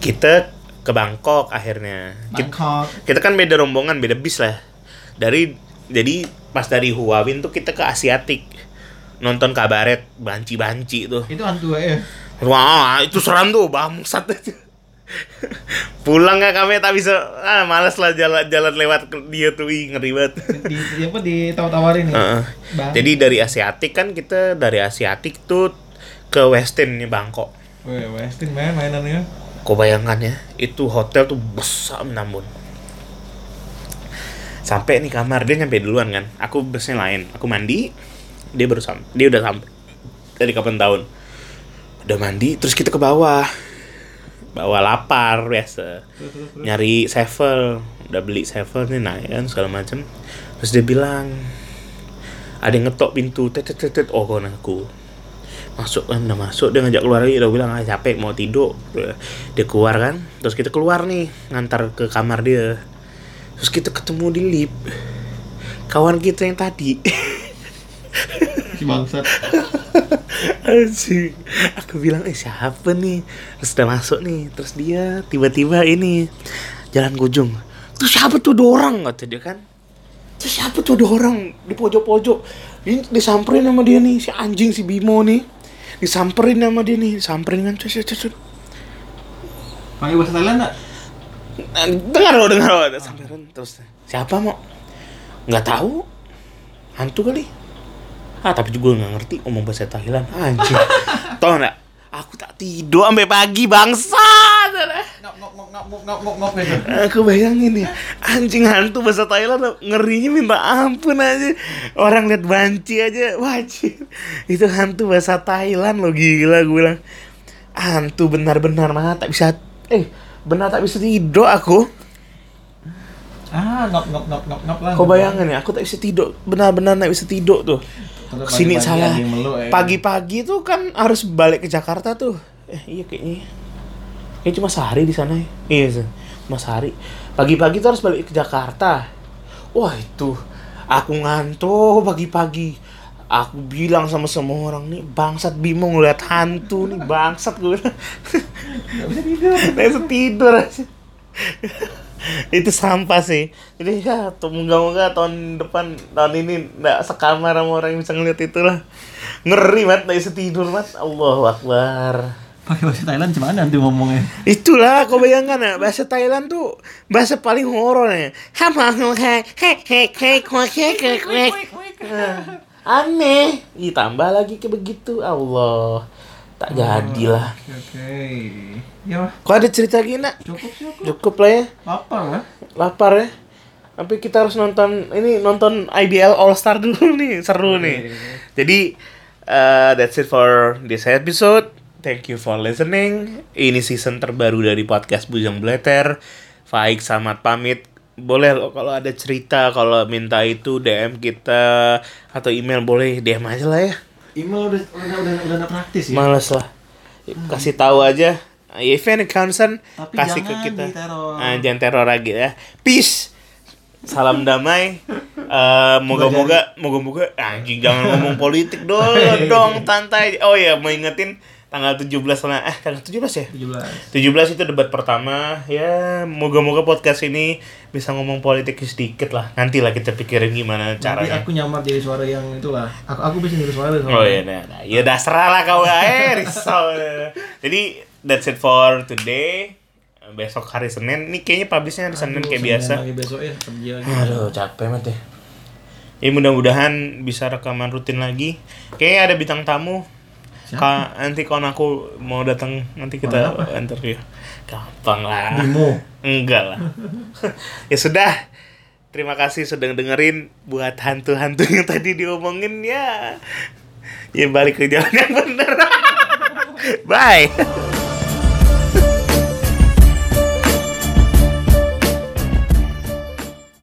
Kita ke Bangkok akhirnya. Kita, Bangkok. kita kan beda rombongan, beda bis lah. Dari jadi pas dari Huawin tuh kita ke Asiatik nonton kabaret banci-banci tuh. Itu hantu ya. Wah, itu seram tuh, bangsat. Pulang gak kami tak bisa, ah males lah jalan-jalan lewat ke dia tuh, ih ngeri banget. Di, di apa di tawarin ya? Bang. Jadi dari Asiatik kan kita dari Asiatik tuh ke Westin nih Bangkok. Weh, Westin main mainannya. Kau bayangkan ya, itu hotel tuh besar namun. Sampai nih kamar dia nyampe duluan kan. Aku busnya lain. Aku mandi, dia baru sampai. Dia udah sampai. Dari kapan tahun? Udah mandi, terus kita ke bawah. Bawah lapar biasa. Nyari sevel, udah beli sevel nih naik kan segala macem. Terus dia bilang, ada yang ngetok pintu, tet, tet. oh kawan aku masuk kan udah masuk dia ngajak keluar lagi udah bilang ah capek mau tidur dia keluar kan terus kita keluar nih ngantar ke kamar dia terus kita ketemu di lift kawan kita yang tadi Si bangsat. Anjing. Aku bilang, eh siapa nih? Terus udah masuk nih. Terus dia tiba-tiba ini jalan kujung. Terus siapa tuh ada orang? Kata dia kan. Terus siapa tuh ada orang di pojok-pojok? Ini disamperin sama dia nih, si anjing si Bimo nih. Disamperin sama dia nih, disamperin kan. Cus, cus, cus. Pakai bahasa Thailand enggak? Nah, dengar loh, dengar. Ada samperin. Terus, siapa mau? Nggak tahu. Hantu kali. Ah, tapi juga nggak ngerti ngomong bahasa Thailand. Anjing. Tau nggak? Aku tak tidur sampai pagi bangsa. Gitu. Aku bayangin ya, anjing hantu bahasa Thailand ngerinya minta ampun aja. Orang lihat banci aja wajib. Itu hantu bahasa Thailand lo gila gue bilang. Hantu benar-benar mah tak bisa eh benar tak bisa tidur aku. Ah, ngop ngop ngop ngop ngop lah. Kau bayangin ya, aku tak bisa tidur. Benar-benar tak bisa tidur tuh. Terus Sini pagi-pagi salah. ya. Pagi-pagi tuh kan harus balik ke Jakarta tuh. Eh iya kayaknya. Kayaknya cuma sehari di sana ya. Iya sih. Cuma sehari. Pagi-pagi tuh harus balik ke Jakarta. Wah itu. Aku ngantuk pagi-pagi. Aku bilang sama semua orang nih bangsat Bimo ngeliat hantu nih bangsat gue. Nggak bisa tidur. Nggak bisa tidur itu sampah sih. Jadi ya moga-moga tahun depan tahun ini nggak sekamar sama orang yang bisa ngeliat itulah. Ngeri banget nggak bisa tidur banget Allah akbar. Pakai bahasa Thailand cuman nanti ngomongnya? Itulah kau bayangkan ya bahasa Thailand tuh bahasa paling horor ya. Aneh. Ditambah lagi ke begitu. Allah tak jadilah Oke. Ya, Wah. kau ada cerita gini nak cukup aku. cukup lah ya Lapar lah. lapar ya tapi kita harus nonton ini nonton IBL All Star dulu nih seru nih jadi uh, that's it for this episode Thank you for listening. Ini season terbaru dari podcast Bujang Bleter. Faik selamat pamit. Boleh loh kalau ada cerita, kalau minta itu DM kita atau email boleh DM aja lah ya. Email udah udah udah, udah, udah praktis ya. Males lah. Kasih tahu aja. If any concern, Tapi kasih ke kita. diteror. Ah, jangan teror lagi ya. Peace. Salam damai. Eh, moga-moga, moga-moga anjing jangan ngomong politik dong, dong santai. Oh ya, mau ingetin tanggal 17 lah. Eh, tanggal 17 ya? 17. 17 itu debat pertama. Ya, moga-moga podcast ini bisa ngomong politik sedikit lah. Nanti lah kita pikirin gimana Nanti caranya. aku nyamar jadi suara yang itulah. Aku aku bisa jadi suara soalnya. Oh iya, nah, nah. ya udah serah lah kau eh risau. Jadi that's it for today. Besok hari Senin, nih kayaknya publishnya hari Senin kayak Senin biasa. Lagi besok ya kerja lagi. Aduh capek banget ya. Ya mudah-mudahan bisa rekaman rutin lagi. Kayaknya ada bintang tamu. Ka, nanti kawan aku mau datang nanti kita interview. Gampang lah. Bimo. Enggak lah. ya sudah. Terima kasih sudah dengerin buat hantu-hantu yang tadi diomongin ya. Ya balik ke jalan yang benar. Bye.